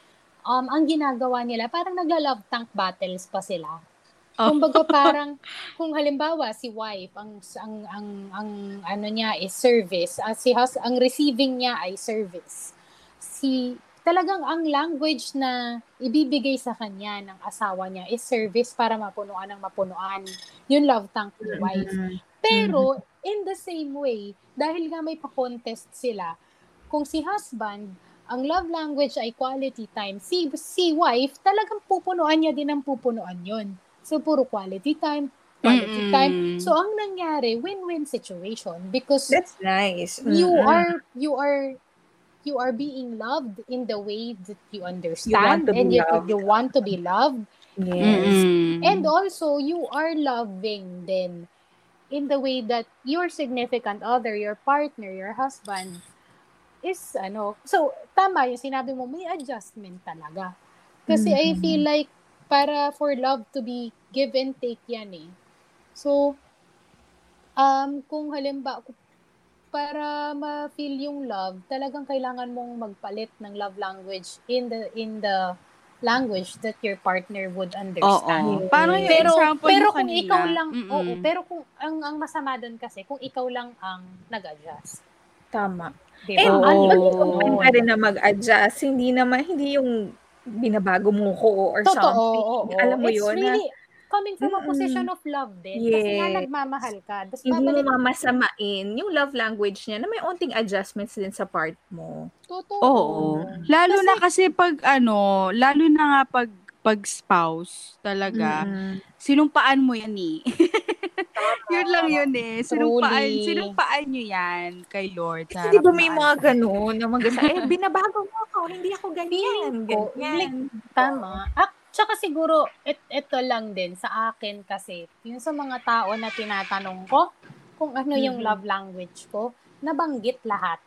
Um, ang ginagawa nila, parang nagla-love tank battles pa sila. Oh. Kumbaga parang kung halimbawa si wife ang ang ang ang ano niya is service, uh, si hus- ang receiving niya ay service. Si talagang ang language na ibibigay sa kanya ng asawa niya is service para mapunuan ng mapunuan. Yung love tank ni wife. Mm. Pero, in the same way, dahil nga may pa-contest sila, kung si husband, ang love language ay quality time, si, si wife, talagang pupunuan niya din ang pupunuan yon So, puro quality time, quality Mm-mm. time. So, ang nangyari, win-win situation because That's nice. you Mm-mm. are, you are, you are being loved in the way that you understand be and you, you want to be loved Yes. mm-mm. And also, you are loving then in the way that your significant other, your partner, your husband is ano. So, tama yung sinabi mo, may adjustment talaga. Kasi I Mhm. feel like para for love to be give and take yan eh. So, um, kung halimbawa, para ma-feel yung love, talagang kailangan mong magpalit ng love language in the in the language that your partner would understand. Oo. Parang yung Pero example pero kung kanina. ikaw lang, Mm-mm. oo, pero kung ang ang masama doon kasi kung ikaw lang ang nag-adjust. Tama. Di Eh? Oo. open Ayun. ka rin na mag-adjust. Hindi naman, hindi yung binabago mo ko or Totoo, something. oo. Alam mo It's yun, na really coming from a position of love din. Kasi nga Yes. nagmamahal ka. Tapos hindi mo mamasamain yung love language niya na may onting adjustments din sa part mo. totoo. Oo. Lalo na kasi pag ano, lalo na nga pag pag spouse talaga, Mm-mm. sinumpaan mo yan eh. yun lang yun eh. Sinumpaan, Truly. sinumpaan nyo yan kay Lord. sa Kasi di ba may mga ganun na magasa, eh, binabago mo ako, hindi ako ganyan. Feeling ko, ganyan. Tama. At tsaka siguro, it, ito lang din sa akin kasi, yung sa mga tao na tinatanong ko kung ano yung Mhm. love language ko, nabanggit lahat.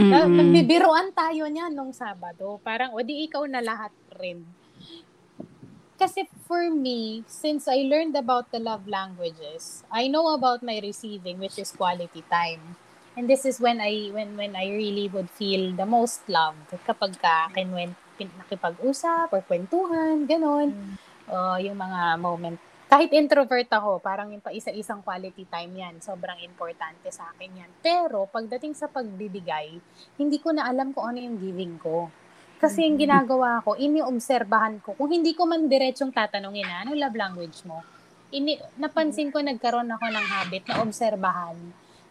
Na, Mm-mm. nagbibiroan tayo niya nung Sabado. Parang, o di ikaw na lahat rin. Kasi for me, since I learned about the love languages, I know about my receiving, which is quality time. And this is when I when when I really would feel the most loved kapag ka kinwen, pin- nakipag-usap or kwentuhan, ganon. Uh, yung mga moment. Kahit introvert ako, parang yung pa isa-isang quality time yan. Sobrang importante sa akin yan. Pero pagdating sa pagbibigay, hindi ko na alam kung ano yung giving ko. Kasi yung ginagawa ko, iniobserbahan ko. Kung hindi ko man diretsong tatanungin na, ano love language mo? Ini, napansin ko, nagkaroon ako ng habit na obserbahan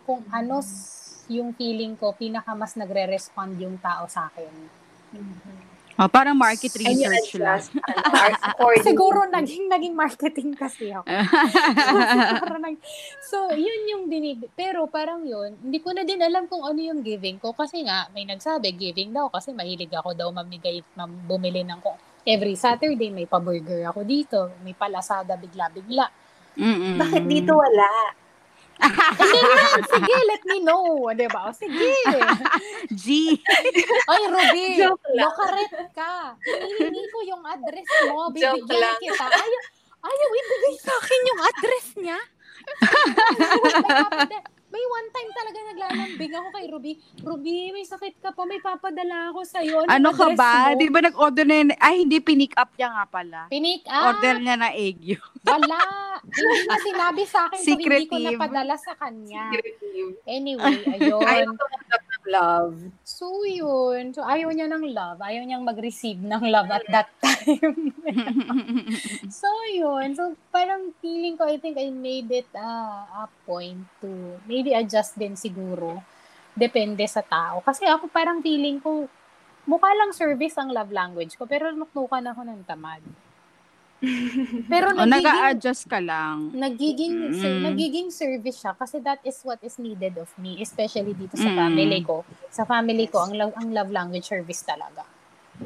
kung ano s- yung feeling ko, pinaka mas nagre-respond yung tao sa akin. Ah, parang market research lang. accordingly. Siguro naging naging marketing kasi ako. Nag- so, yun yung binib... Pero parang yun, hindi ko na din alam kung ano yung giving ko. Kasi nga, may nagsabi, giving daw. Kasi mahilig ako daw mamigay, mam- bumili ng kung every Saturday may pa-burger ako dito. May palasada bigla-bigla. Mm-mm. Bakit dito wala? Hindi naman, sige, let me know. O, diba? O, sige. G. Ay, Ruby, lokaret ka. Hinihingi ko yung address mo. Bibigyan kita. Ayaw, ayaw ibigay sa akin yung address niya. May, one time talaga naglalambing ako kay Ruby. Ruby, may sakit ka pa. May papadala ako sa'yo. Anong Ano ka ba? mo? Di ba nag-order na yun? Ay, hindi, pinick up niya nga pala. Pinik up. Order niya na egg yun. Wala. hindi niya sinabi sa akin. So, hindi ko Secretive. napadala sa kanya. Secretive. Anyway, ayun. ng love. So, yun. So, ayaw niya ng love. Ayaw niyang mag-receive ng love at that time. so, yun. So, parang feeling ko, I think I made it uh, a point to maybe adjust din siguro. Depende sa tao. Kasi ako parang feeling ko, mukha lang service ang love language ko, pero nuknukan ako ng tamad. Pero O, nagiging, nag-a-adjust ka lang. nagiging, ser- Mm. nagiging service siya kasi that is what is needed of me, especially dito sa Mm. family ko. Sa family ko, ang love, ang love language service talaga.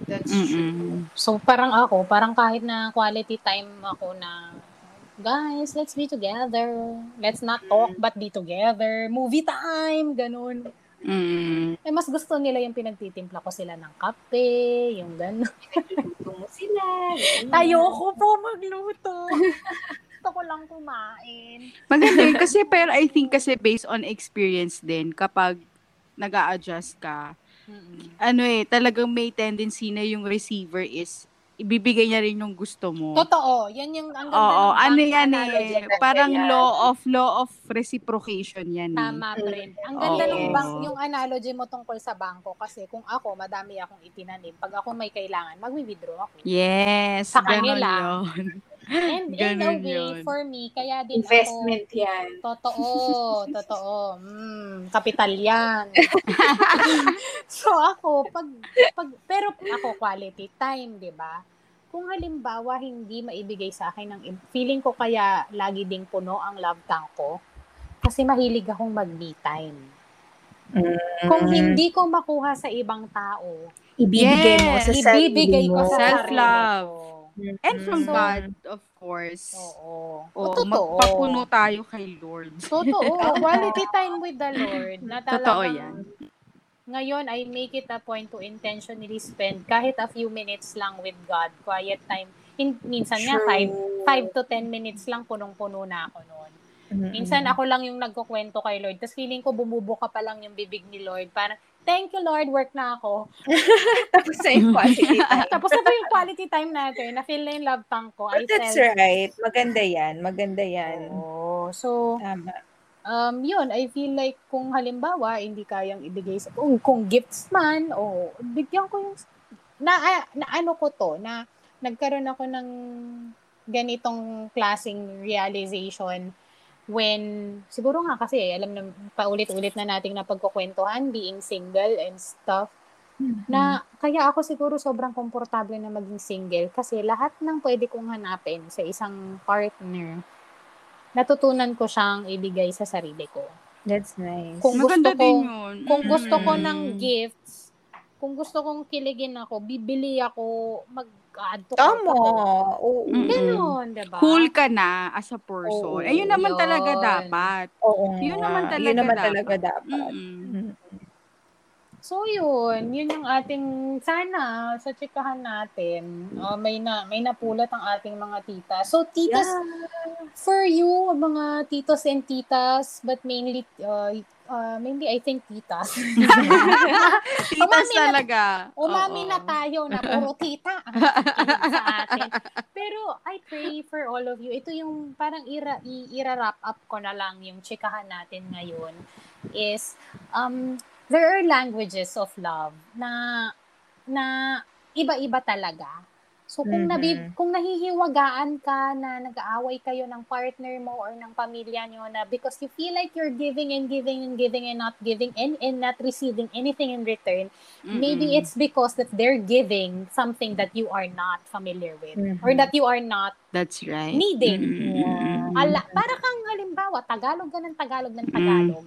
That's true. Mm-mm. So, parang ako, parang kahit na quality time ako na, guys, let's be together. Let's not talk, but be together. Movie time, ganun. Mm. Eh, mas gusto nila yung pinagtitimpla ko sila ng kape, yung ganun. Gusto mo sila. Ayoko po magluto. gusto ko lang kumain. Maganda yun. Kasi, pero I think kasi based on experience din, kapag nag adjust ka, ano eh, talagang may tendency na yung receiver is, ibibigay niya rin yung gusto mo. Totoo. Yan yung ang ganda Oo, ng ano yan eh, parang law of law of reciprocation yan eh. Tama, friend. Ang ganda ng Oo. bank, yung analogy mo tungkol sa bangko. Kasi kung ako, madami akong itinanim. Pag ako may kailangan, mag-withdraw ako. Yes, Sa ganun kanila. yun. And in a Ganun way, yun. for me, kaya din Investment yan. ako, totoo, totoo, mm, kapital yan. so ako, pag, pag, pero ako quality time, di ba? Kung halimbawa hindi maibigay sa akin ng feeling ko kaya lagi ding puno ang love tank ko kasi mahilig akong mag me time. Kung hindi ko makuha sa ibang tao, Ibibigay mo Yes. sa sarili ibibigay ko mo. sa Self-love. ko. And from So, God, of course. Oo. Oh, totoo. magpapuno tayo kay Lord. Totoo. Quality time with the Lord. Na Totoo yan. Ngayon, I make it a point to intentionally spend kahit a few minutes lang with God. Quiet time. In, minsan nga, True. 5 to 10 minutes lang, punong-puno na ako noon. Minsan ako lang yung nagkukwento kay Lord. Tapos feeling ko bumubuka pa lang yung bibig ni Lord. Parang, thank you Lord, work na ako. Tapos na yung quality time. Tapos na po yung quality time natin. Na-feel na yung love tank ko. I But that's felt- right. Maganda yan. Maganda yan. Oo. So, Tama. Um, yun, I feel like kung halimbawa, hindi kayang ibigay sa, kung, kung gifts man, o bigyan ko yung, na, ah, na ano ko to, na nagkaroon ako ng ganitong klaseng realization when, siguro nga kasi, alam na, paulit-ulit na nating napagkukwentuhan, being single and stuff, na kaya ako siguro sobrang komportable na maging single kasi lahat ng pwede kong hanapin sa isang partner, natutunan ko siyang ibigay sa sarili ko. That's nice. Kung gusto Maganda ko, din yun. kung gusto ko ng Mm. gifts, kung gusto kong kiligin ako, bibili ako, mag-add to Tama. Oo. Mm. Ganon, diba? Cool ka na as a person. Oo, eh, yun naman yun. talaga dapat. Oo. Yun naman talaga Yun naman dapat. talaga dapat. Mm-mm. So yun, yun yung ating sana sa chikahan natin. uh, may na may napulot ang ating mga tita. So titas for you mga titos and titas but mainly uh, uh, mainly I think titas. Titas Umami na- talaga. Umami Oo. na tayo na puro tita ang sa atin. Pero I pray for all of you. Ito yung parang ira, i- ira-wrap up ko na lang yung chikahan natin ngayon is um there are languages of love na na iba-iba talaga. So kung nabi, Mhm. kung nahihiwagaan ka na nag-aaway kayo ng partner mo or ng pamilya nyo na because you feel like you're giving and giving and giving and not giving and, and not receiving anything in return, maybe Mm-mm. it's because that they're giving something that you are not familiar with or Mhm. that you are not That's right. needing. Mm-mm. Ala, para kang halimbawa, Tagalog ka ng Tagalog ng Tagalog.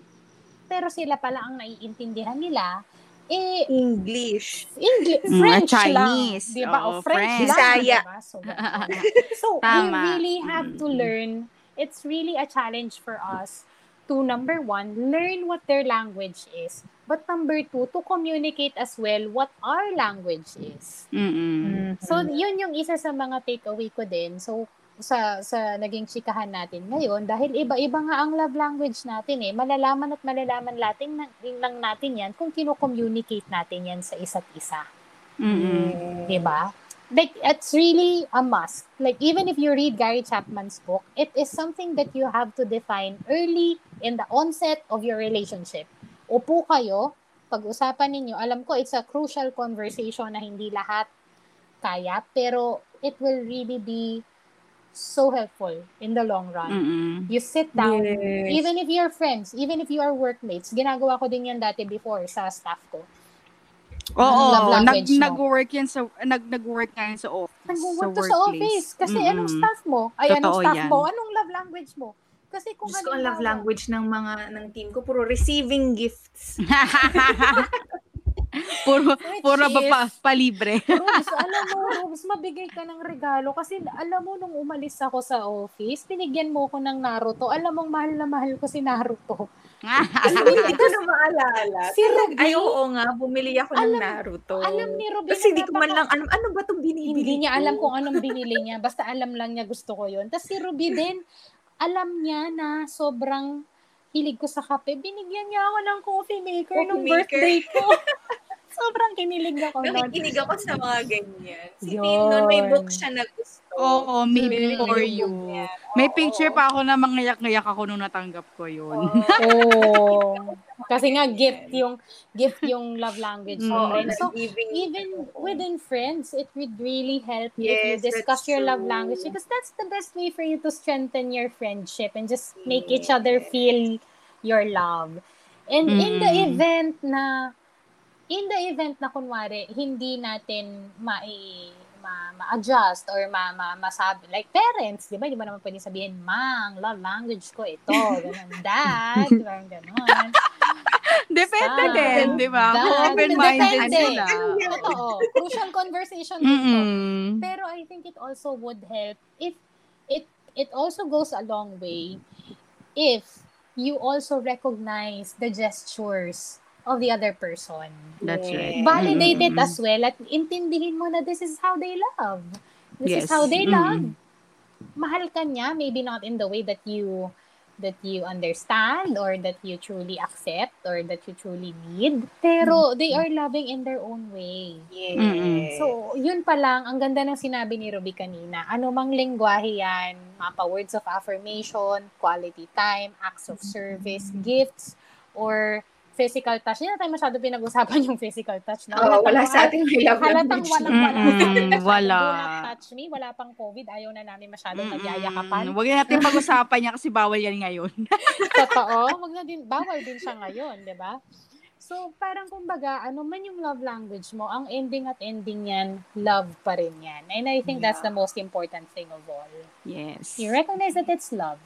Pero sila pala ang naiintindihan nila, eh, English. English, Mm, French Chinese. lang. Di ba? Oo, O French, French. lang. Diba? So, so we really have to learn. It's really a challenge for us to, number one, learn what their language is. But number two, to communicate as well what our language is. Mm-mm. So, yun yung isa sa mga takeaway ko din. So, sa sa naging chikahan natin ngayon dahil iba-iba nga ang love language natin eh. Malalaman at malalaman natin na- lang natin yan kung kino-communicate natin yan sa isa't isa. Mm-mm. 'di ba like it's really a must. Like even if you read Gary Chapman's book it is something that you have to define early in the onset of your relationship. Upo kayo pag-usapan ninyo. Alam ko it's a crucial conversation na hindi lahat kaya pero it will really be so helpful in the long run Mm-mm. you sit down Yes. even if you're friends even if you are workmates ginagawa ko din yan dati before sa staff ko Oo, love nag, language mo? nag-work yan sa, nag, nag-work nga yan sa office. nag-work Sa to sa office. Kasi Mm-mm. anong staff mo? Ay, anong Totoo staff yan. mo? Anong love language mo? Kasi kung Diyos ko, ang love language ng mga, ng team ko, puro receiving gifts. puro Which puro ba is- pa, palibre. Rose, alam mo, Rose, mabigay ka ng regalo. Kasi alam mo, nung umalis ako sa office, binigyan mo ko ng Naruto. Alam mong mahal na mahal ko si Naruto. Hindi ko na maalala. Si Ruby, Ay, oo nga, bumili ako ng Naruto. alam ni Ruby Kasi hindi ko man lang alam, ano ba itong binibili Hindi niya alam kung anong binili niya. Basta alam lang niya gusto ko yun. Tapos si Ruby din, alam niya na sobrang hilig ko sa kape. Binigyan niya ako ng coffee maker Coffee nung maker. birthday ko. Sobrang kinilig ako nun. Nakikinig ako sa mga ganyan. Si Yun. Tim noon, may book siya na gusto. Oo, me for niya yung you. May Oo. picture pa ako na mangayak-ngayak ako nung natanggap ko yun. Oo. Kasi nga gift yung gift yung love language Mm. mo. Oo, rin. So even within friends, it would really help if you Yes, discuss your love language because that's the best way for you to strengthen your friendship and just make each other feel your love. And in the Mm. event na in the event na kunwari hindi natin mai ma, ma-adjust or ma, ma, masabi, like parents, di ba? Di ba naman pwede sabihin, Mang, love language ko ito, ganun, dad, parang ganun. Depende Sa- din, di ba? Open-minded sila. Totoo. Crucial conversation dito. Mm-mm. Pero I think it also would help if it it also goes a long way if you also recognize the gestures of the other person. That's right. Validate it Mm-mm. as well at intindihin mo na this is how they love. This is Yes. how they Mm-mm. love. Mahal ka niya, maybe not in the way that you that you understand or that you truly accept or that you truly need. Pero they are loving in their own way. Yes. Mm-mm. So, yun pa lang, ang ganda ng sinabi ni Ruby kanina. Ano mang lengguwahe yan, mapa words of affirmation, quality time, acts of service, gifts, or physical touch. Hindi na tayo masyado pinag-usapan yung physical touch. No? Oo, wala sa ating may love Halatang language. walang wala. Mm-mm, wala. Do not touch me. Wala pang COVID. Ayaw na namin masyadong nagyayakapan. Huwag na natin pag-usapan niya kasi bawal yan ngayon. Totoo. Wag na din, bawal din siya ngayon, di ba? So, parang kumbaga, ano man yung love language mo, ang ending at ending yan, love pa rin yan. And I think that's the most important thing of all. Yes. You recognize that it's love.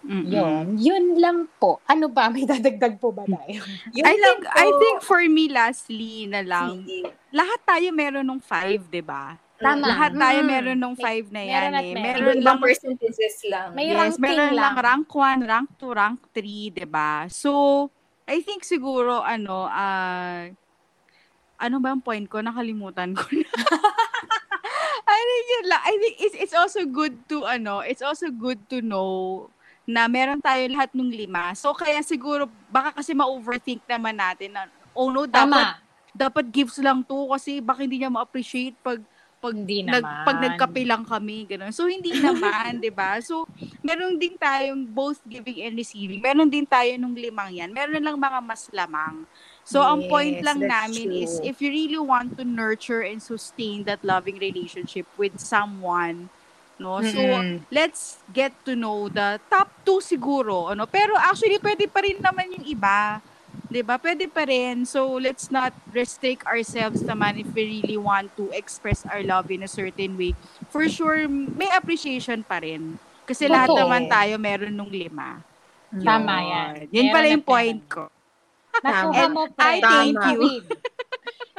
Mm-mm. Yun. Yun lang po. Ano ba? May dadagdag po ba tayo? Yun I lang think po. I think for me lastly na lang, Sige. lahat tayo meron nung five, 'di ba? Tama. Lahat tayo Mm. meron nung five na yan Meron eh. meron. Meron lang percentages lang. May yes, ranking meron lang lang. rank 1, rank 2, rank 3, 'di ba? So, I think siguro ano, ah ano ba ang point ko? Nakalimutan ko na. I think yun lang. I think it's, it's also good to, ano, it's also good to know na meron tayo lahat nung lima. So, kaya siguro, baka kasi ma-overthink naman natin na, oh no, dapat, Tama. dapat gifts lang to kasi baka hindi niya ma-appreciate pag pag Hindi nag, naman. pag nagkape lang kami, gano'n. So, hindi naman, di ba? So, meron din tayong both giving and receiving. Meron din tayo nung limang yan. Meron lang mga mas lamang. So, ang point Yes, lang namin is true. if you really want to nurture and sustain that loving relationship with someone, no? So, Mm-mm. let's get to know the top two siguro, ano? Pero actually, pwede pa rin naman yung iba. 'di ba? Pwede pa rin. So, let's not restrict ourselves naman if we really want to express our love in a certain way. For sure, may appreciation pa rin. Kasi lahat Totoo. naman tayo meron nung lima. Tama yan. Yun Meron pala yung point ko. Nakuha mo, I pre. thank you.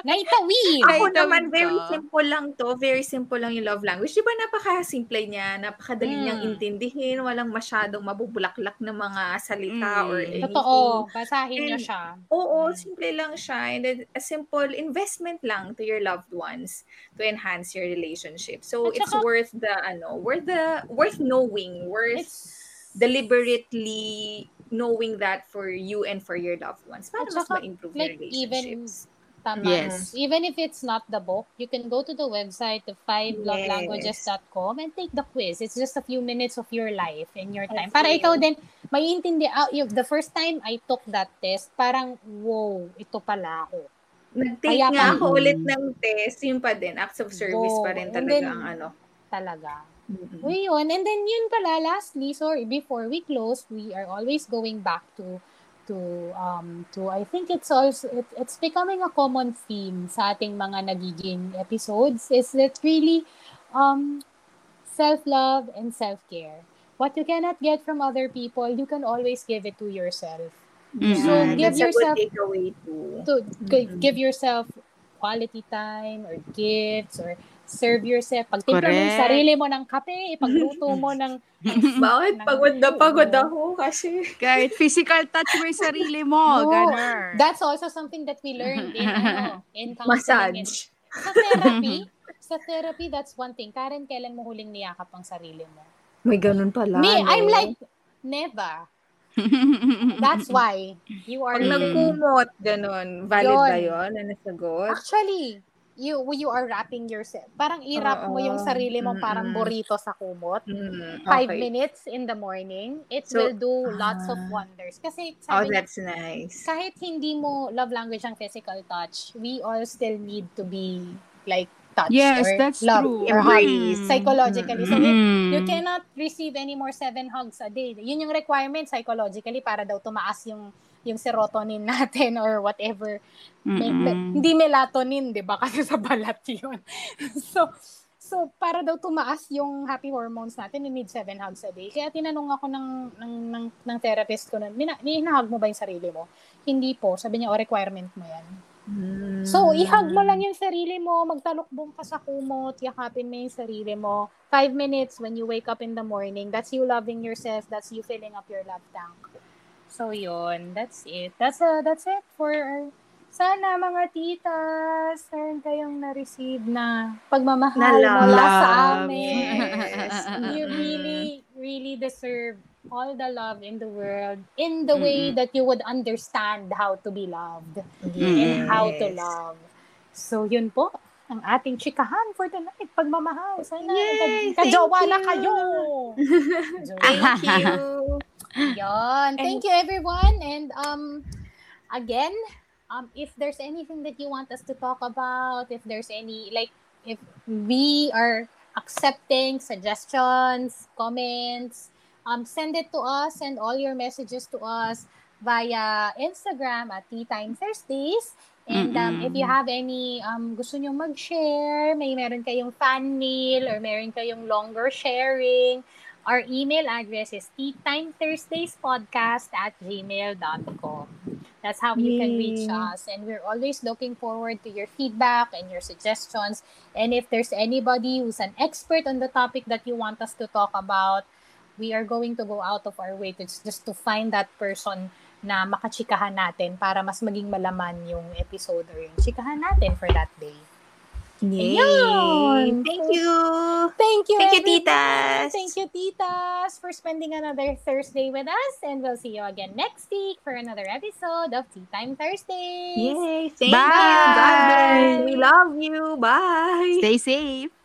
Naitawid. Ako Naitawid naman, ka. very simple lang to. Very simple lang yung love language. Di ba napaka-simple niya? Napakadali Mm. niyang intindihin. Walang masyadong mabubulaklak na mga Mm. salita or anything. Totoo. Basahin niyo And- siya. Oo, Mm. simple lang siya. And then, a simple investment lang to your loved ones to enhance your relationship. So, At it's saka- worth the, ano, worth the, worth knowing, worth It's, deliberately knowing that for you and for your loved ones. Para mas ma-improve like, your even relationships. Tama. Yes. Even if it's not the book, you can go to the website of Yes. fivelovelanguages.com and take the quiz. It's just a few minutes of your life and your time. Para ikaw din, maiintindi, ah, yung- the first time I took that test, parang, wow, ito pala ako. Nag-take Kaya nga ako ulit ng test, yun pa din, acts of service Go. pa rin And talaga then- ang ano. Talaga. Mm-mm. Uy, yun. And then yun pala, lastly, sorry, before we close, we are always going back to to um to I think it's also it, it's becoming a common theme sa ating mga nagiging episodes is that really um self-love and self-care. What you cannot get from other people, you can always give it to yourself. Mm-mm. So, give that's a yourself-. To Mhm. give yourself quality time or gifts or serve yourself. Pagtimpla mo yung sarili mo ng kape, ipagluto mo ng... Bakit? ng- Pagod na pagod ako kasi. Kahit physical touch mo yung sarili mo. No, Ganun. That's also something that we learned in, ano, in counseling. Massage. Sa therapy, sa therapy, that's one thing. Karen, kailan mo huling niyakap ang sarili mo? May ganun pala. Me, no? I'm like, never. That's why you are... Pag nagkumot, ganun. Valid Yun. ba yun? Na nasagot? Actually, you you are wrapping yourself. Parang i-wrap mo yung sarili mo parang burrito sa kumot. Mm, Five okay. minutes in the morning, it So, will do lots of ah. wonders. Kasi Oh, sabi niya, that's nice. kahit hindi mo love language ang physical touch, we all still need to be like touched yes, or that's loved true. or hugged Embraced. psychologically. So, Mm-mm. you cannot receive any more seven hugs a day. Yun yung requirement psychologically para daw tumaas yung yung serotonin natin or whatever. May- me- hindi melatonin, 'di ba? Kasi sa balat 'yun. so so para daw tumaas yung happy hormones natin, you need seven hugs a day. Kaya tinanong ako ng ng ng, ng therapist ko na, "Mina- hinahug mo ba yung sarili mo? Hindi po. Sabi niya, o requirement mo 'yan. Mm. So, ihag mo lang yung sarili mo, magtalukbong ka sa kumot, yakapin mo yung sarili mo. Five minutes when you wake up in the morning, that's you loving yourself, that's you filling up your love tank. So, yun. That's it. That's, uh, that's it for our, sana mga titas, meron kayong na-receive na pagmamahal Na love. mula sa amin. Yes. you really, really deserve all the love in the world in the way that you would understand how to be loved and how to Yes. love. So, yun po ang ating chikahan for tonight. Pagmamahal. Sana Yay! ka- kajowa na kayo. Thank you. Yun. Thank you, everyone. And um, again, um, if there's anything that you want us to talk about, if there's any, like, if we are accepting suggestions, comments, um, send it to us. Send all your messages to us via Instagram at Tea Time Thursdays. And um, if you have any um, gusto nyo mag-share, may meron kayong fan mail or meron kayong longer sharing, our email address is teatimethursdayspodcast at gmail.com. That's how you can reach Yay. us. And we're always looking forward to your feedback and your suggestions. And if there's anybody who's an expert on the topic that you want us to talk about, we are going to go out of our way to just to find that person na makachikahan natin para mas maging malaman yung episode or yung chikahan natin for that day. Yay. Ayun. Thank you. Thank you, Thank you, titas. Thank you, titas, for spending another Thursday with us. And we'll see you again next week for another episode of Tea Time Thursdays. Yay. Thank Bye. you. God bless. We love you. Bye. Stay safe.